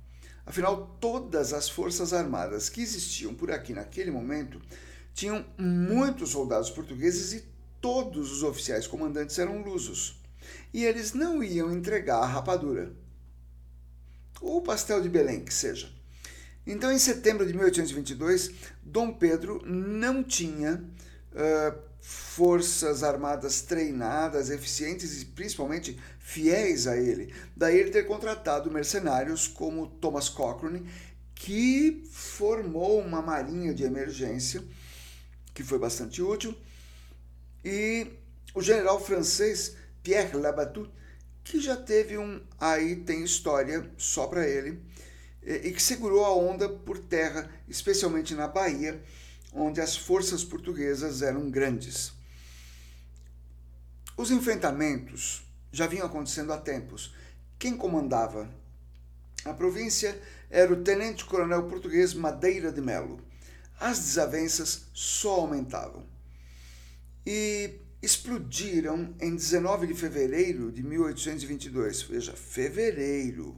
Afinal, todas as forças armadas que existiam por aqui naquele momento tinham muitos soldados portugueses e todos os oficiais comandantes eram lusos. E eles não iam entregar a rapadura. Ou o pastel de Belém, que seja. Então, em setembro de 1822, Dom Pedro não tinha uh, forças armadas treinadas, eficientes e principalmente fiéis a ele. Daí ele ter contratado mercenários como Thomas Cochrane, que formou uma marinha de emergência, que foi bastante útil, e o general francês Pierre Labatut, que já teve um aí tem história só para ele, e que segurou a onda por terra, especialmente na Bahia, onde as forças portuguesas eram grandes. Os enfrentamentos já vinham acontecendo há tempos. Quem comandava a província era o tenente-coronel português Madeira de Melo. As desavenças só aumentavam. E explodiram em 19 de fevereiro de 1822. Veja, fevereiro,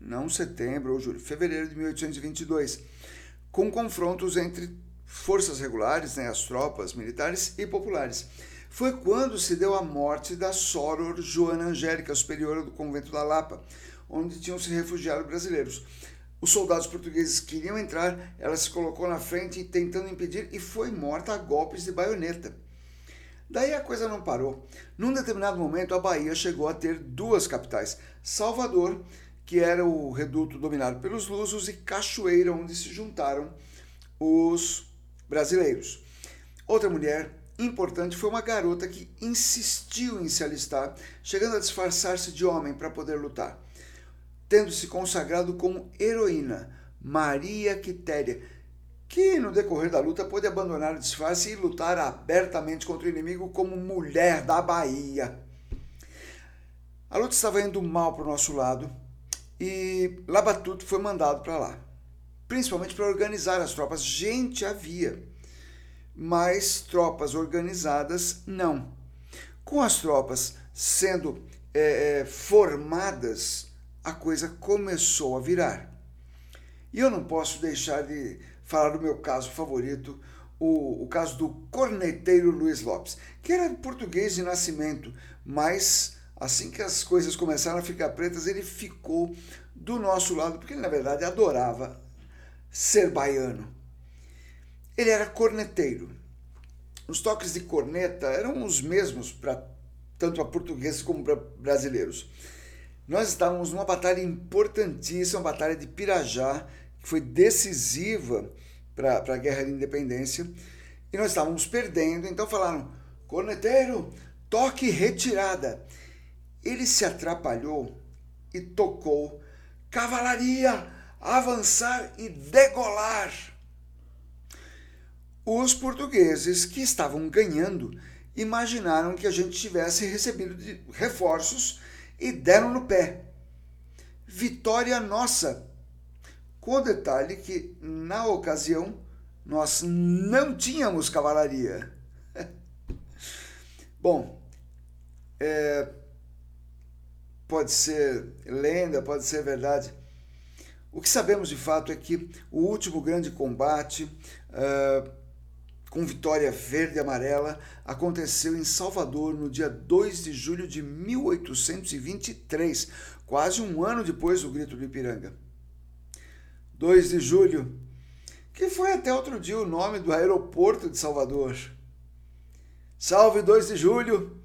não setembro ou julho, fevereiro de 1822, com confrontos entre forças regulares, né, as tropas militares e populares. Foi quando se deu a morte da Soror Joana Angélica, superiora do convento da Lapa, onde tinham se refugiado brasileiros. Os soldados portugueses queriam entrar, ela se colocou na frente tentando impedir e foi morta a golpes de baioneta. Daí a coisa não parou. Num determinado momento, a Bahia chegou a ter duas capitais: Salvador, que era o reduto dominado pelos lusos, e Cachoeira, onde se juntaram os brasileiros. Outra mulher importante foi uma garota que insistiu em se alistar, chegando a disfarçar-se de homem para poder lutar, tendo se consagrado como heroína, Maria Quitéria, que no decorrer da luta pôde abandonar o disfarce e lutar abertamente contra o inimigo como mulher da Bahia. A luta estava indo mal para o nosso lado e Labatut foi mandado para lá principalmente para organizar as tropas. Gente havia, mas tropas organizadas não. Com as tropas sendo é, é, formadas, a coisa começou a virar. E eu não posso deixar de falar do meu caso favorito, o, o caso do corneteiro Luiz Lopes, que era português de nascimento, mas assim que as coisas começaram a ficar pretas, ele ficou do nosso lado, porque ele na verdade adorava ser baiano. Ele era corneteiro. Os toques de corneta eram os mesmos para tanto para portugueses como para brasileiros. Nós estávamos numa batalha importantíssima, a batalha de Pirajá, que foi decisiva para a guerra de independência, e nós estávamos perdendo, então falaram: corneteiro, toque retirada. Ele se atrapalhou e tocou cavalaria, avançar e degolar. Os portugueses que estavam ganhando imaginaram que a gente tivesse recebido reforços e deram no pé. Vitória nossa! Com o detalhe que, na ocasião, nós não tínhamos cavalaria. Bom, é, pode ser lenda, pode ser verdade. O que sabemos de fato é que o último grande combate uh, com vitória verde e amarela aconteceu em Salvador no dia 2 de julho de 1823, quase um ano depois do Grito do Ipiranga. 2 de julho, que foi até outro dia o nome do aeroporto de Salvador. Salve 2 de julho,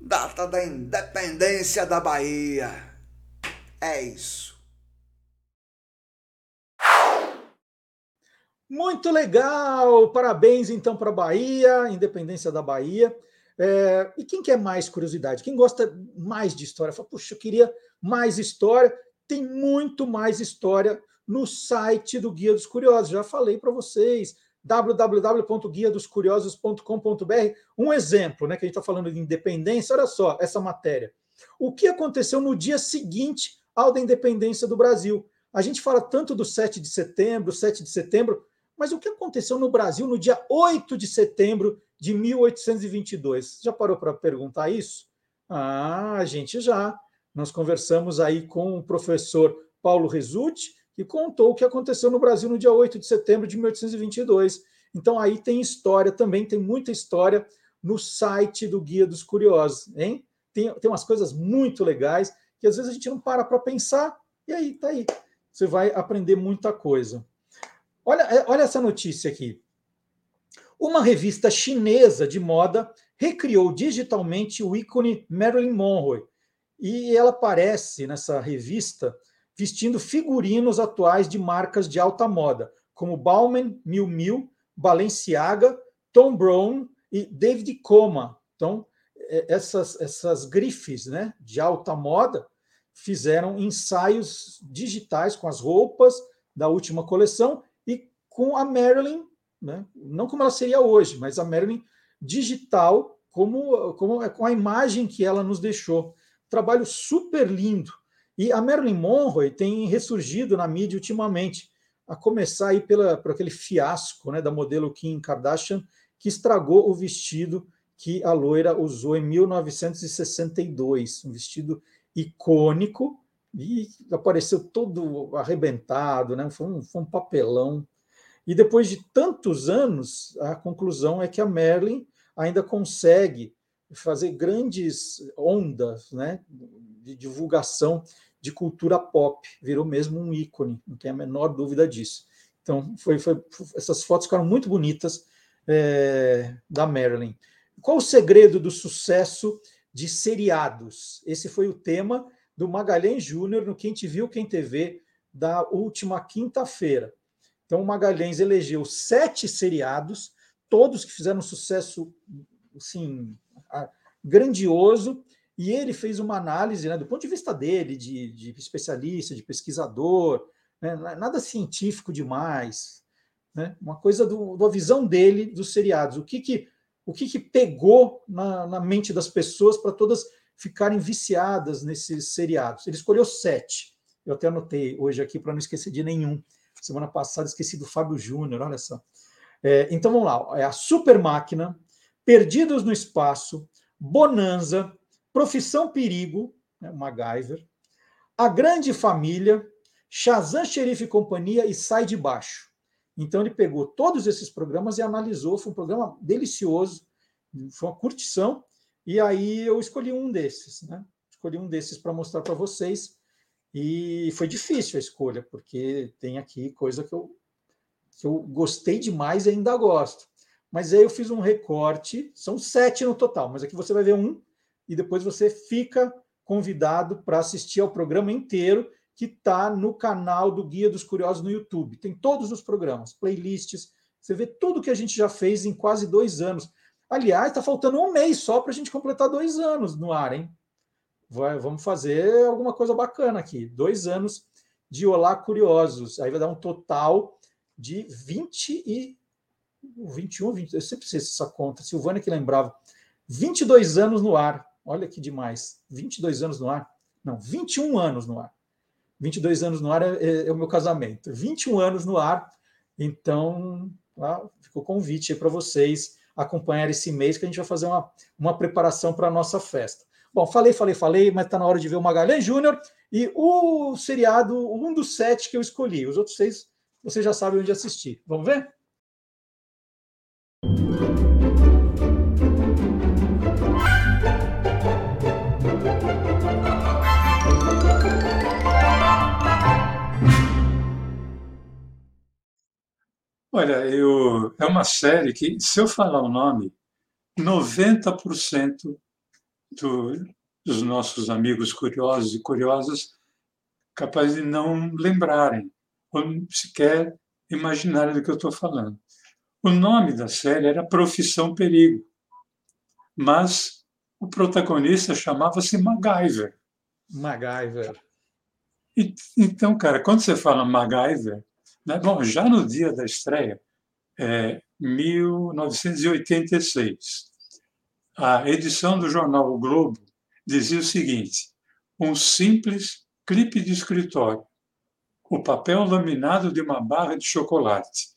data da independência da Bahia. É isso. Muito legal! Parabéns então para a Bahia, independência da Bahia. É, e quem quer mais curiosidade? Quem gosta mais de história? Fala, puxa, eu queria mais história. Tem muito mais história no site do Guia dos Curiosos. Já falei para vocês www.guiadoscuriosos.com.br. Um exemplo, né, que a gente está falando de independência, olha só essa matéria. O que aconteceu no dia seguinte ao da independência do Brasil? A gente fala tanto do 7 de setembro, 7 de setembro, mas o que aconteceu no Brasil no dia 8 de setembro de 1822? Já parou para perguntar isso? Ah, a gente já. Nós conversamos aí com o professor Paulo Resutti, e contou o que aconteceu no Brasil no dia 8 de setembro de 1822. Então aí tem história também, tem muita história no site do Guia dos Curiosos, hein? Tem, tem umas coisas muito legais que às vezes a gente não para para pensar, e aí tá aí. Você vai aprender muita coisa. Olha, é, olha essa notícia aqui. Uma revista chinesa de moda recriou digitalmente o ícone Marilyn Monroe. E ela aparece nessa revista vestindo figurinos atuais de marcas de alta moda, como Bauman, Miu Miu, Balenciaga, Tom Brown e David Coma. Então, é, essas, essas grifes né, de alta moda fizeram ensaios digitais com as roupas da última coleção e com a Marilyn, né, não como ela seria hoje, mas a Marilyn digital, como, como com a imagem que ela nos deixou. Trabalho super lindo. E a Marilyn Monroe tem ressurgido na mídia ultimamente, a começar aí pela, por aquele fiasco né, da modelo Kim Kardashian, que estragou o vestido que a loira usou em 1962, um vestido icônico, e apareceu todo arrebentado, né? foi, um, foi um papelão. E depois de tantos anos, a conclusão é que a Marilyn ainda consegue fazer grandes ondas né, de divulgação de cultura pop, virou mesmo um ícone, não tem a menor dúvida disso. Então, foi, foi essas fotos ficaram muito bonitas é, da Marilyn. Qual o segredo do sucesso de seriados? Esse foi o tema do Magalhães Júnior no Quem Te Viu, Quem TV, da última quinta-feira. Então, o Magalhães elegeu sete seriados, todos que fizeram sucesso assim, grandioso, e ele fez uma análise, né, do ponto de vista dele, de, de especialista, de pesquisador, né, nada científico demais, né, uma coisa do, da visão dele dos seriados. O que, que, o que, que pegou na, na mente das pessoas para todas ficarem viciadas nesses seriados? Ele escolheu sete. Eu até anotei hoje aqui para não esquecer de nenhum. Semana passada esqueci do Fábio Júnior, olha só. É, então vamos lá. É a Super Máquina, Perdidos no Espaço, Bonanza, Profissão Perigo, né, MacGyver, A Grande Família, Shazam Xerife e Companhia e Sai de Baixo. Então ele pegou todos esses programas e analisou, foi um programa delicioso, foi uma curtição, e aí eu escolhi um desses, né? Escolhi um desses para mostrar para vocês, e foi difícil a escolha, porque tem aqui coisa que eu, que eu gostei demais e ainda gosto. Mas aí eu fiz um recorte, são sete no total, mas aqui você vai ver um e depois você fica convidado para assistir ao programa inteiro que está no canal do Guia dos Curiosos no YouTube. Tem todos os programas, playlists, você vê tudo que a gente já fez em quase dois anos. Aliás, está faltando um mês só para a gente completar dois anos no ar, hein? Vai, vamos fazer alguma coisa bacana aqui. Dois anos de Olá Curiosos. Aí vai dar um total de 20 e 21, 20, eu sempre sei essa conta, Silvana que lembrava. 22 anos no ar. Olha que demais. 22 anos no ar. Não, 21 anos no ar. 22 anos no ar é, é, é o meu casamento. 21 anos no ar. Então, lá, ficou convite para vocês acompanhar esse mês que a gente vai fazer uma, uma preparação para a nossa festa. Bom, falei, falei, falei, mas está na hora de ver o Magalhães Júnior e o seriado, um dos sete que eu escolhi. Os outros seis, você já sabe onde assistir. Vamos ver? Olha, eu, é uma série que, se eu falar o nome, 90% do, dos nossos amigos curiosos e curiosas capazes de não lembrarem, ou sequer imaginarem do que eu estou falando. O nome da série era Profissão Perigo, mas o protagonista chamava-se MacGyver. MacGyver. E, então, cara, quando você fala MacGyver, né, bom, já no dia da estreia, é, 1986, a edição do jornal O Globo dizia o seguinte: um simples clipe de escritório, o papel laminado de uma barra de chocolate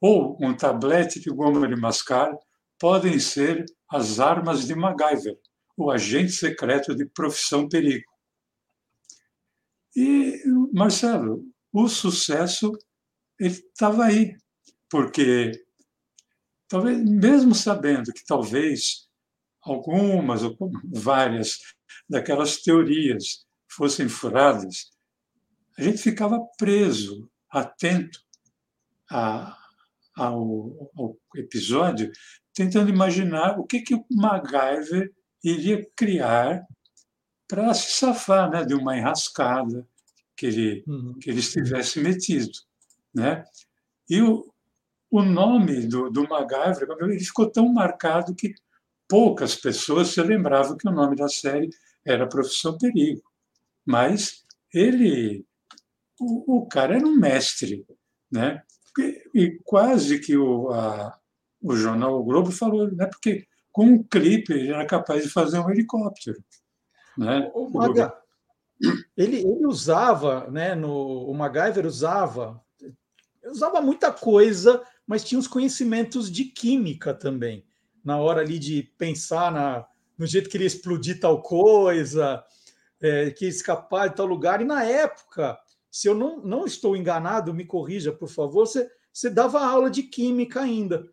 ou um tablete de goma de mascar podem ser as armas de MacGyver, o agente secreto de profissão perigo. E, Marcelo, o sucesso estava aí, porque talvez mesmo sabendo que talvez algumas ou várias daquelas teorias fossem furadas, a gente ficava preso, atento a, ao, ao, episódio, tentando imaginar o que, que o MacGyver iria criar para se safar né, de uma enrascada que ele, uhum. que ele estivesse metido. Né? E o, o nome do, do MacGyver ele ficou tão marcado que poucas pessoas se lembravam que o nome da série era Profissão Perigo. Mas ele, o, o cara era um mestre, né? E, e quase que o, a, o jornal o Globo falou, né? Porque com um clipe ele era capaz de fazer um helicóptero, né? O, Maga, ele, ele usava, né? No, o MacGyver usava, usava muita coisa, mas tinha os conhecimentos de química também na hora ali de pensar na, no jeito que ele ia explodir tal coisa, é, que ia escapar de tal lugar. E na época, se eu não, não estou enganado, me corrija, por favor, você, você dava aula de química ainda.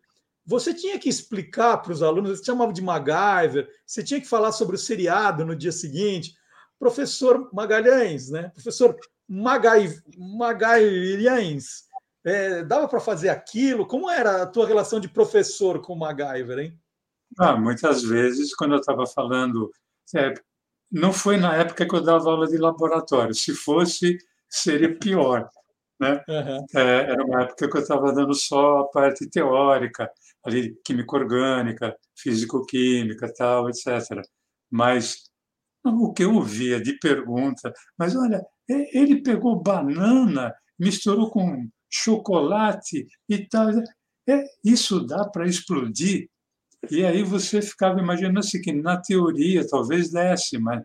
Você tinha que explicar para os alunos, você chamava de MacGyver, você tinha que falar sobre o seriado no dia seguinte. Professor Magalhães, né? Professor Magai, Magalhães, é, dava para fazer aquilo? Como era a tua relação de professor com o MacGyver, hein? Ah, muitas vezes, quando eu estava falando, é, não foi na época que eu dava aula de laboratório. Se fosse, seria pior. Né? Uhum. É, era uma época que eu estava dando só a parte teórica, ali química orgânica, físico-química, tal, etc. Mas o que eu ouvia de pergunta, mas olha, ele pegou banana, misturou com chocolate e tal. É, isso dá para explodir. E aí você ficava imaginando assim, que na teoria talvez desse, mas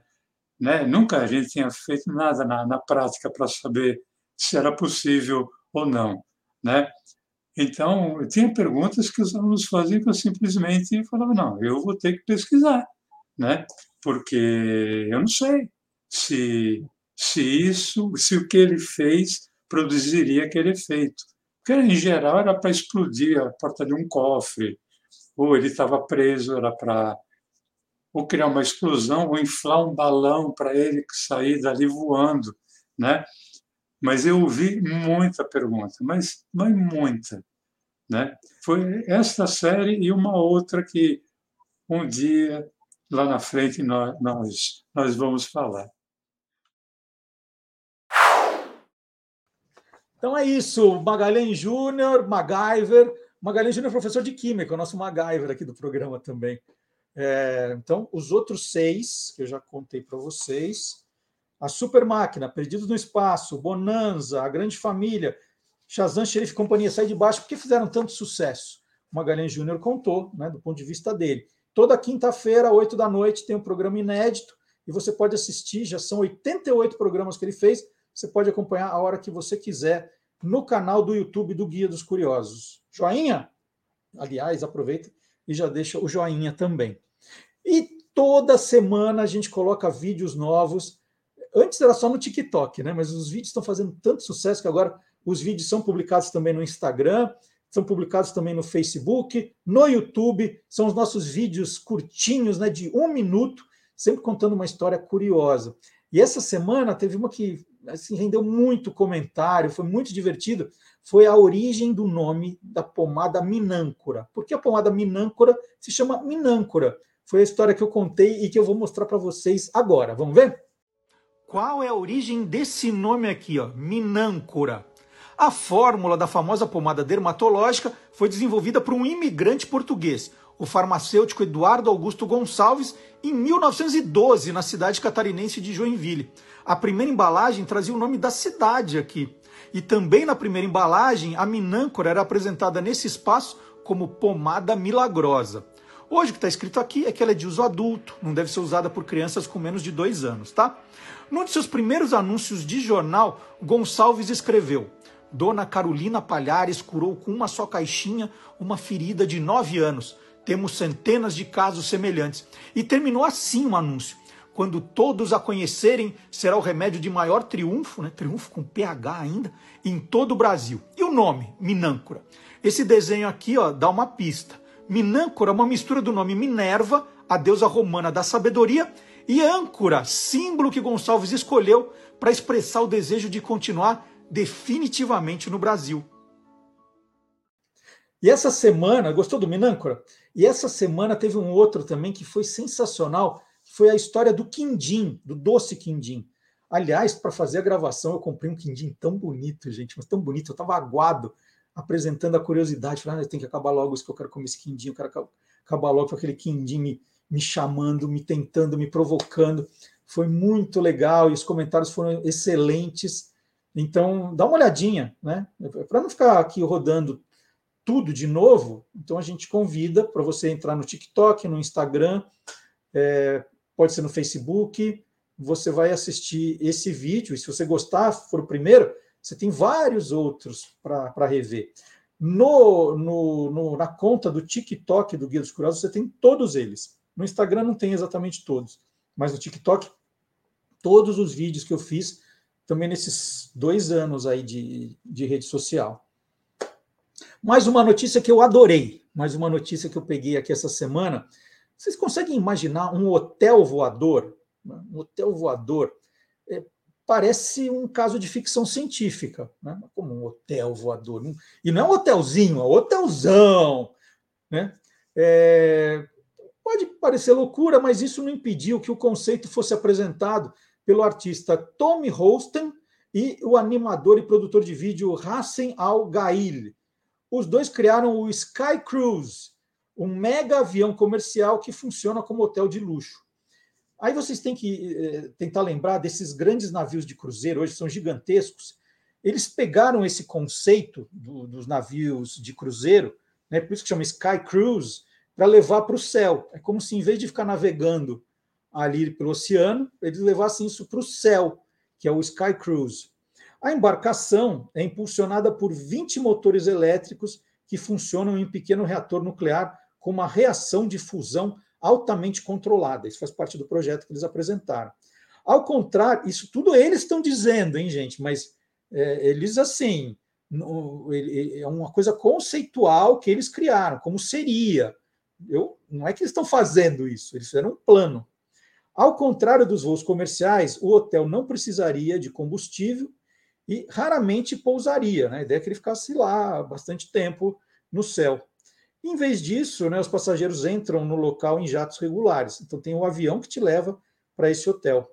né, nunca a gente tinha feito nada na, na prática para saber se era possível ou não. Né? Então, tinha perguntas que os alunos faziam que eu simplesmente falava, não, eu vou ter que pesquisar, né? porque eu não sei se, se isso, se o que ele fez produziria aquele efeito. Porque, em geral, era para explodir a porta de um cofre, ou ele estava preso, era para ou criar uma explosão, ou inflar um balão para ele sair dali voando, né? Mas eu ouvi muita pergunta, mas, mas muita, né? Foi esta série e uma outra que um dia lá na frente nós, nós nós vamos falar. Então é isso, Magalhães Júnior, MacGyver. Magalhães Júnior é professor de Química, o nosso MacGyver aqui do programa também. É, então, os outros seis, que eu já contei para vocês, a Super Máquina, Perdidos no Espaço, Bonanza, A Grande Família, Shazam, Xerife Companhia Sai de Baixo, por que fizeram tanto sucesso? O Magalhães Júnior contou, né, do ponto de vista dele. Toda quinta-feira, oito da noite, tem um programa inédito e você pode assistir, já são 88 programas que ele fez, você pode acompanhar a hora que você quiser no canal do YouTube do Guia dos Curiosos. Joinha? Aliás, aproveita e já deixa o joinha também. E toda semana a gente coloca vídeos novos. Antes era só no TikTok, né? Mas os vídeos estão fazendo tanto sucesso que agora os vídeos são publicados também no Instagram, são publicados também no Facebook, no YouTube. São os nossos vídeos curtinhos, né? De um minuto, sempre contando uma história curiosa. E essa semana teve uma que assim, rendeu muito comentário, foi muito divertido, foi a origem do nome da pomada minâncora. Por que a pomada minâncora se chama minâncora? Foi a história que eu contei e que eu vou mostrar para vocês agora. Vamos ver? Qual é a origem desse nome aqui, ó, minâncora? A fórmula da famosa pomada dermatológica foi desenvolvida por um imigrante português, o farmacêutico Eduardo Augusto Gonçalves, em 1912, na cidade catarinense de Joinville. A primeira embalagem trazia o nome da cidade aqui. E também na primeira embalagem, a minâncora era apresentada nesse espaço como pomada milagrosa. Hoje o que está escrito aqui é que ela é de uso adulto, não deve ser usada por crianças com menos de dois anos, tá? Num de seus primeiros anúncios de jornal, Gonçalves escreveu: Dona Carolina Palhares curou com uma só caixinha uma ferida de nove anos. Temos centenas de casos semelhantes. E terminou assim o anúncio. Quando todos a conhecerem, será o remédio de maior triunfo, né? triunfo com PH ainda, em todo o Brasil. E o nome? Minâncora. Esse desenho aqui ó, dá uma pista. Minâncora é uma mistura do nome Minerva, a deusa romana da sabedoria, e âncora, símbolo que Gonçalves escolheu para expressar o desejo de continuar definitivamente no Brasil. E essa semana, gostou do Minâncora? E essa semana teve um outro também que foi sensacional, foi a história do quindim, do doce quindim. Aliás, para fazer a gravação, eu comprei um quindim tão bonito, gente, mas tão bonito, eu estava aguado apresentando a curiosidade, falando, ah, tem que acabar logo isso que eu quero comer esse quindim, eu quero acabar logo com aquele quindim me, me chamando, me tentando, me provocando. Foi muito legal e os comentários foram excelentes. Então, dá uma olhadinha, né? Para não ficar aqui rodando tudo de novo, então a gente convida para você entrar no TikTok, no Instagram, é, pode ser no Facebook, você vai assistir esse vídeo, e se você gostar, for o primeiro, você tem vários outros para rever. No, no, no, na conta do TikTok do Guia dos Curiosos, você tem todos eles. No Instagram não tem exatamente todos, mas no TikTok, todos os vídeos que eu fiz também nesses dois anos aí de, de rede social. Mais uma notícia que eu adorei, mais uma notícia que eu peguei aqui essa semana. Vocês conseguem imaginar um hotel voador? Um hotel voador é, parece um caso de ficção científica, né? como um hotel voador. E não é um hotelzinho, é um hotelzão. Né? É, pode parecer loucura, mas isso não impediu que o conceito fosse apresentado pelo artista Tommy Holsten e o animador e produtor de vídeo Hassan Al-Gail. Os dois criaram o Sky Cruise, um mega avião comercial que funciona como hotel de luxo. Aí vocês têm que eh, tentar lembrar desses grandes navios de cruzeiro, hoje são gigantescos. Eles pegaram esse conceito do, dos navios de cruzeiro, né, por isso que chama Sky Cruise, para levar para o céu. É como se, em vez de ficar navegando ali pelo oceano, eles levassem isso para o céu, que é o Sky Cruise. A embarcação é impulsionada por 20 motores elétricos que funcionam em um pequeno reator nuclear com uma reação de fusão altamente controlada. Isso faz parte do projeto que eles apresentaram. Ao contrário, isso tudo eles estão dizendo, hein, gente? Mas é, eles, assim, no, é uma coisa conceitual que eles criaram, como seria. Eu, não é que eles estão fazendo isso, eles fizeram um plano. Ao contrário dos voos comerciais, o hotel não precisaria de combustível e raramente pousaria. Né? A ideia é que ele ficasse lá bastante tempo no céu. Em vez disso, né, os passageiros entram no local em jatos regulares. Então tem um avião que te leva para esse hotel.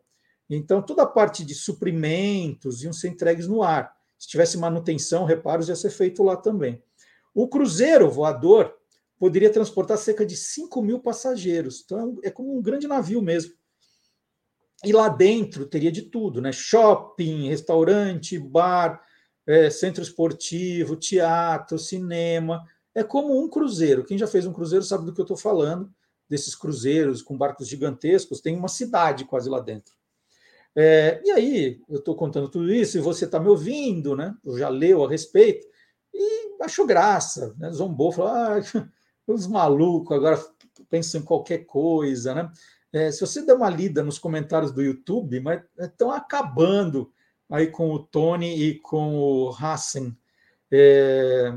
Então, toda a parte de suprimentos iam ser entregues no ar. Se tivesse manutenção, reparos, ia ser feito lá também. O cruzeiro voador poderia transportar cerca de 5 mil passageiros. Então, é como um grande navio mesmo. E lá dentro teria de tudo, né? Shopping, restaurante, bar, é, centro esportivo, teatro, cinema. É como um cruzeiro. Quem já fez um cruzeiro sabe do que eu estou falando. Desses cruzeiros com barcos gigantescos, tem uma cidade quase lá dentro. É, e aí, eu estou contando tudo isso e você está me ouvindo, né? Já leu a respeito e achou graça, né? zombou, falou: ah, os malucos agora pensam em qualquer coisa, né? É, se você der uma lida nos comentários do YouTube, mas estão acabando aí com o Tony e com o Hassen. É,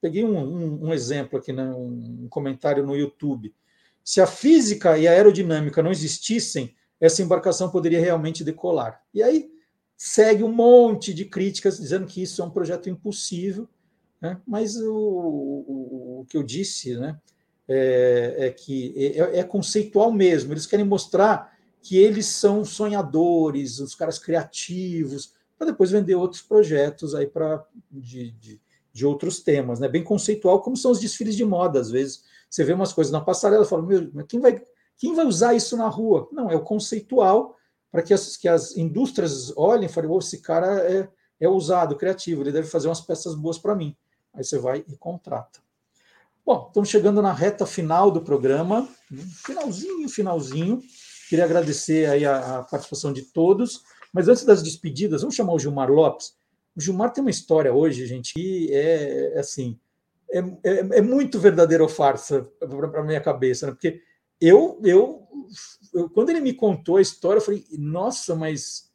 peguei um, um, um, exemplo aqui, né, um comentário no YouTube. Se a física e a aerodinâmica não existissem, essa embarcação poderia realmente decolar. E aí segue um monte de críticas dizendo que isso é um projeto impossível, né? mas o, o, o que eu disse né, é, é que é, é conceitual mesmo. Eles querem mostrar que eles são sonhadores, os caras criativos, para depois vender outros projetos aí para de, de, de, outros temas, né? Bem conceitual, como são os desfiles de moda, às vezes. Você vê umas coisas na passarela fala, meu, quem vai, quem vai usar isso na rua? Não, é o conceitual para que as, que as indústrias olhem e falem, oh, esse cara é, é ousado, criativo, ele deve fazer umas peças boas para mim. Aí você vai e contrata. Bom, estamos chegando na reta final do programa, finalzinho, finalzinho. Queria agradecer aí a, a, participação de todos. Mas antes das despedidas, vamos chamar o Gilmar Lopes. O Gilmar tem uma história hoje, gente, que é, é assim, é, é, é, muito verdadeira ou farsa para a minha cabeça, né? Porque eu, eu, eu, quando ele me contou a história, eu falei, nossa, mas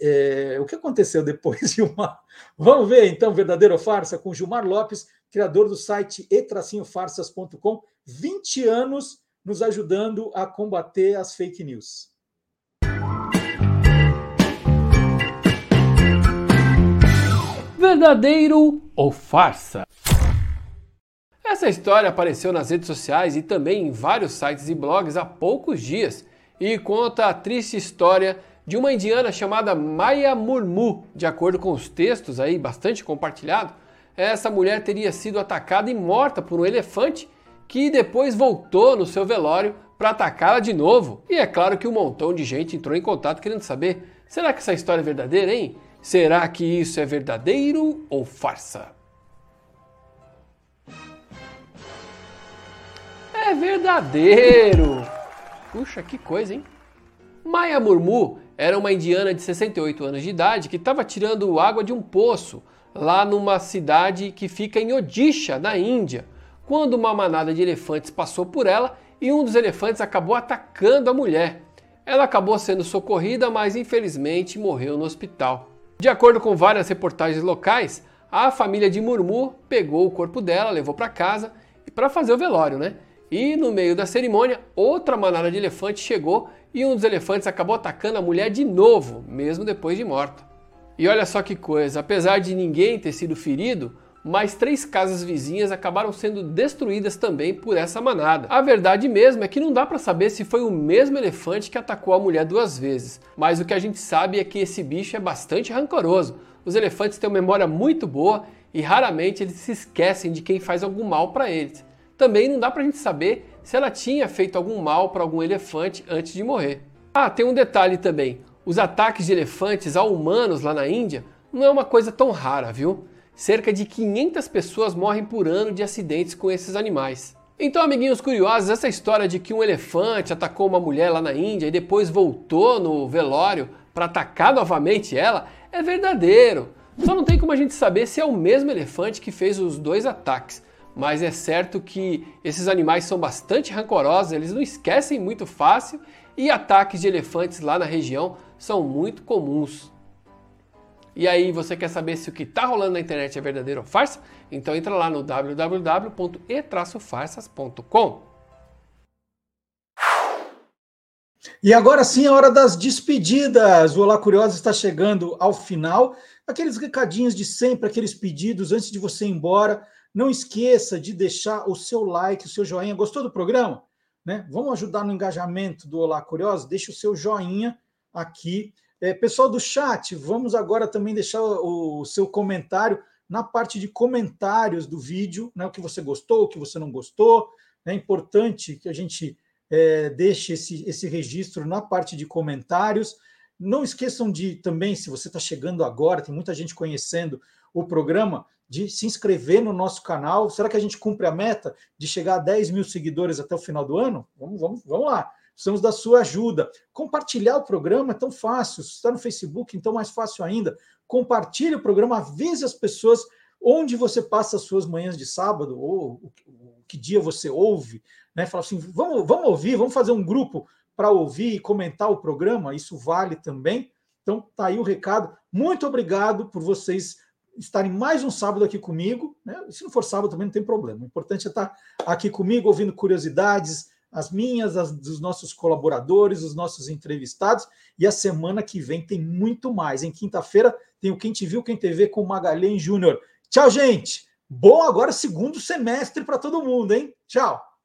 é, o que aconteceu depois, Gilmar? Vamos ver então, verdadeiro ou farsa, com Gilmar Lopes, criador do site e-farsas.com, 20 anos nos ajudando a combater as fake news. Verdadeiro ou farsa? Essa história apareceu nas redes sociais e também em vários sites e blogs há poucos dias e conta a triste história de uma indiana chamada Maya Murmu. De acordo com os textos aí bastante compartilhados, essa mulher teria sido atacada e morta por um elefante que depois voltou no seu velório para atacá-la de novo. E é claro que um montão de gente entrou em contato querendo saber: será que essa história é verdadeira, hein? Será que isso é verdadeiro ou farsa? É verdadeiro! Puxa, que coisa, hein? Maya Murmu era uma indiana de 68 anos de idade que estava tirando água de um poço lá numa cidade que fica em Odisha, na Índia quando uma manada de elefantes passou por ela e um dos elefantes acabou atacando a mulher. Ela acabou sendo socorrida, mas infelizmente morreu no hospital. De acordo com várias reportagens locais, a família de Murmur pegou o corpo dela, levou para casa para fazer o velório, né? E no meio da cerimônia, outra manada de elefantes chegou e um dos elefantes acabou atacando a mulher de novo, mesmo depois de morta. E olha só que coisa, apesar de ninguém ter sido ferido, mas três casas vizinhas acabaram sendo destruídas também por essa manada. A verdade mesmo é que não dá para saber se foi o mesmo elefante que atacou a mulher duas vezes, mas o que a gente sabe é que esse bicho é bastante rancoroso. Os elefantes têm uma memória muito boa e raramente eles se esquecem de quem faz algum mal para eles. Também não dá para a gente saber se ela tinha feito algum mal para algum elefante antes de morrer. Ah, tem um detalhe também: os ataques de elefantes a humanos lá na Índia não é uma coisa tão rara, viu? cerca de 500 pessoas morrem por ano de acidentes com esses animais. Então, amiguinhos curiosos, essa história de que um elefante atacou uma mulher lá na Índia e depois voltou no velório para atacar novamente ela é verdadeiro. Só não tem como a gente saber se é o mesmo elefante que fez os dois ataques. Mas é certo que esses animais são bastante rancorosos, eles não esquecem muito fácil e ataques de elefantes lá na região são muito comuns. E aí você quer saber se o que está rolando na internet é verdadeiro ou farsa? Então entra lá no www.e-farsas.com. E agora sim, a hora das despedidas. O Olá Curiosa está chegando ao final. Aqueles recadinhos de sempre, aqueles pedidos antes de você ir embora. Não esqueça de deixar o seu like, o seu joinha. Gostou do programa? Né? Vamos ajudar no engajamento do Olá Curioso? Deixa o seu joinha aqui. É, pessoal do chat, vamos agora também deixar o, o seu comentário na parte de comentários do vídeo, né? O que você gostou, o que você não gostou. É importante que a gente é, deixe esse, esse registro na parte de comentários. Não esqueçam de também, se você está chegando agora, tem muita gente conhecendo o programa, de se inscrever no nosso canal. Será que a gente cumpre a meta de chegar a 10 mil seguidores até o final do ano? Vamos, vamos, vamos lá. Precisamos da sua ajuda. Compartilhar o programa é tão fácil. Se está no Facebook, então mais fácil ainda. Compartilhe o programa, avise as pessoas onde você passa as suas manhãs de sábado, ou que dia você ouve, né? Fala assim: vamos, vamos ouvir, vamos fazer um grupo para ouvir e comentar o programa, isso vale também. Então, tá aí o recado. Muito obrigado por vocês estarem mais um sábado aqui comigo. Né? Se não for sábado, também não tem problema. O importante é estar aqui comigo, ouvindo curiosidades, as minhas, as dos nossos colaboradores, os nossos entrevistados. E a semana que vem tem muito mais. Em quinta-feira tem o Quem Te Viu, Quem TV com Magalhães Júnior. Tchau, gente! Bom agora segundo semestre para todo mundo, hein? Tchau!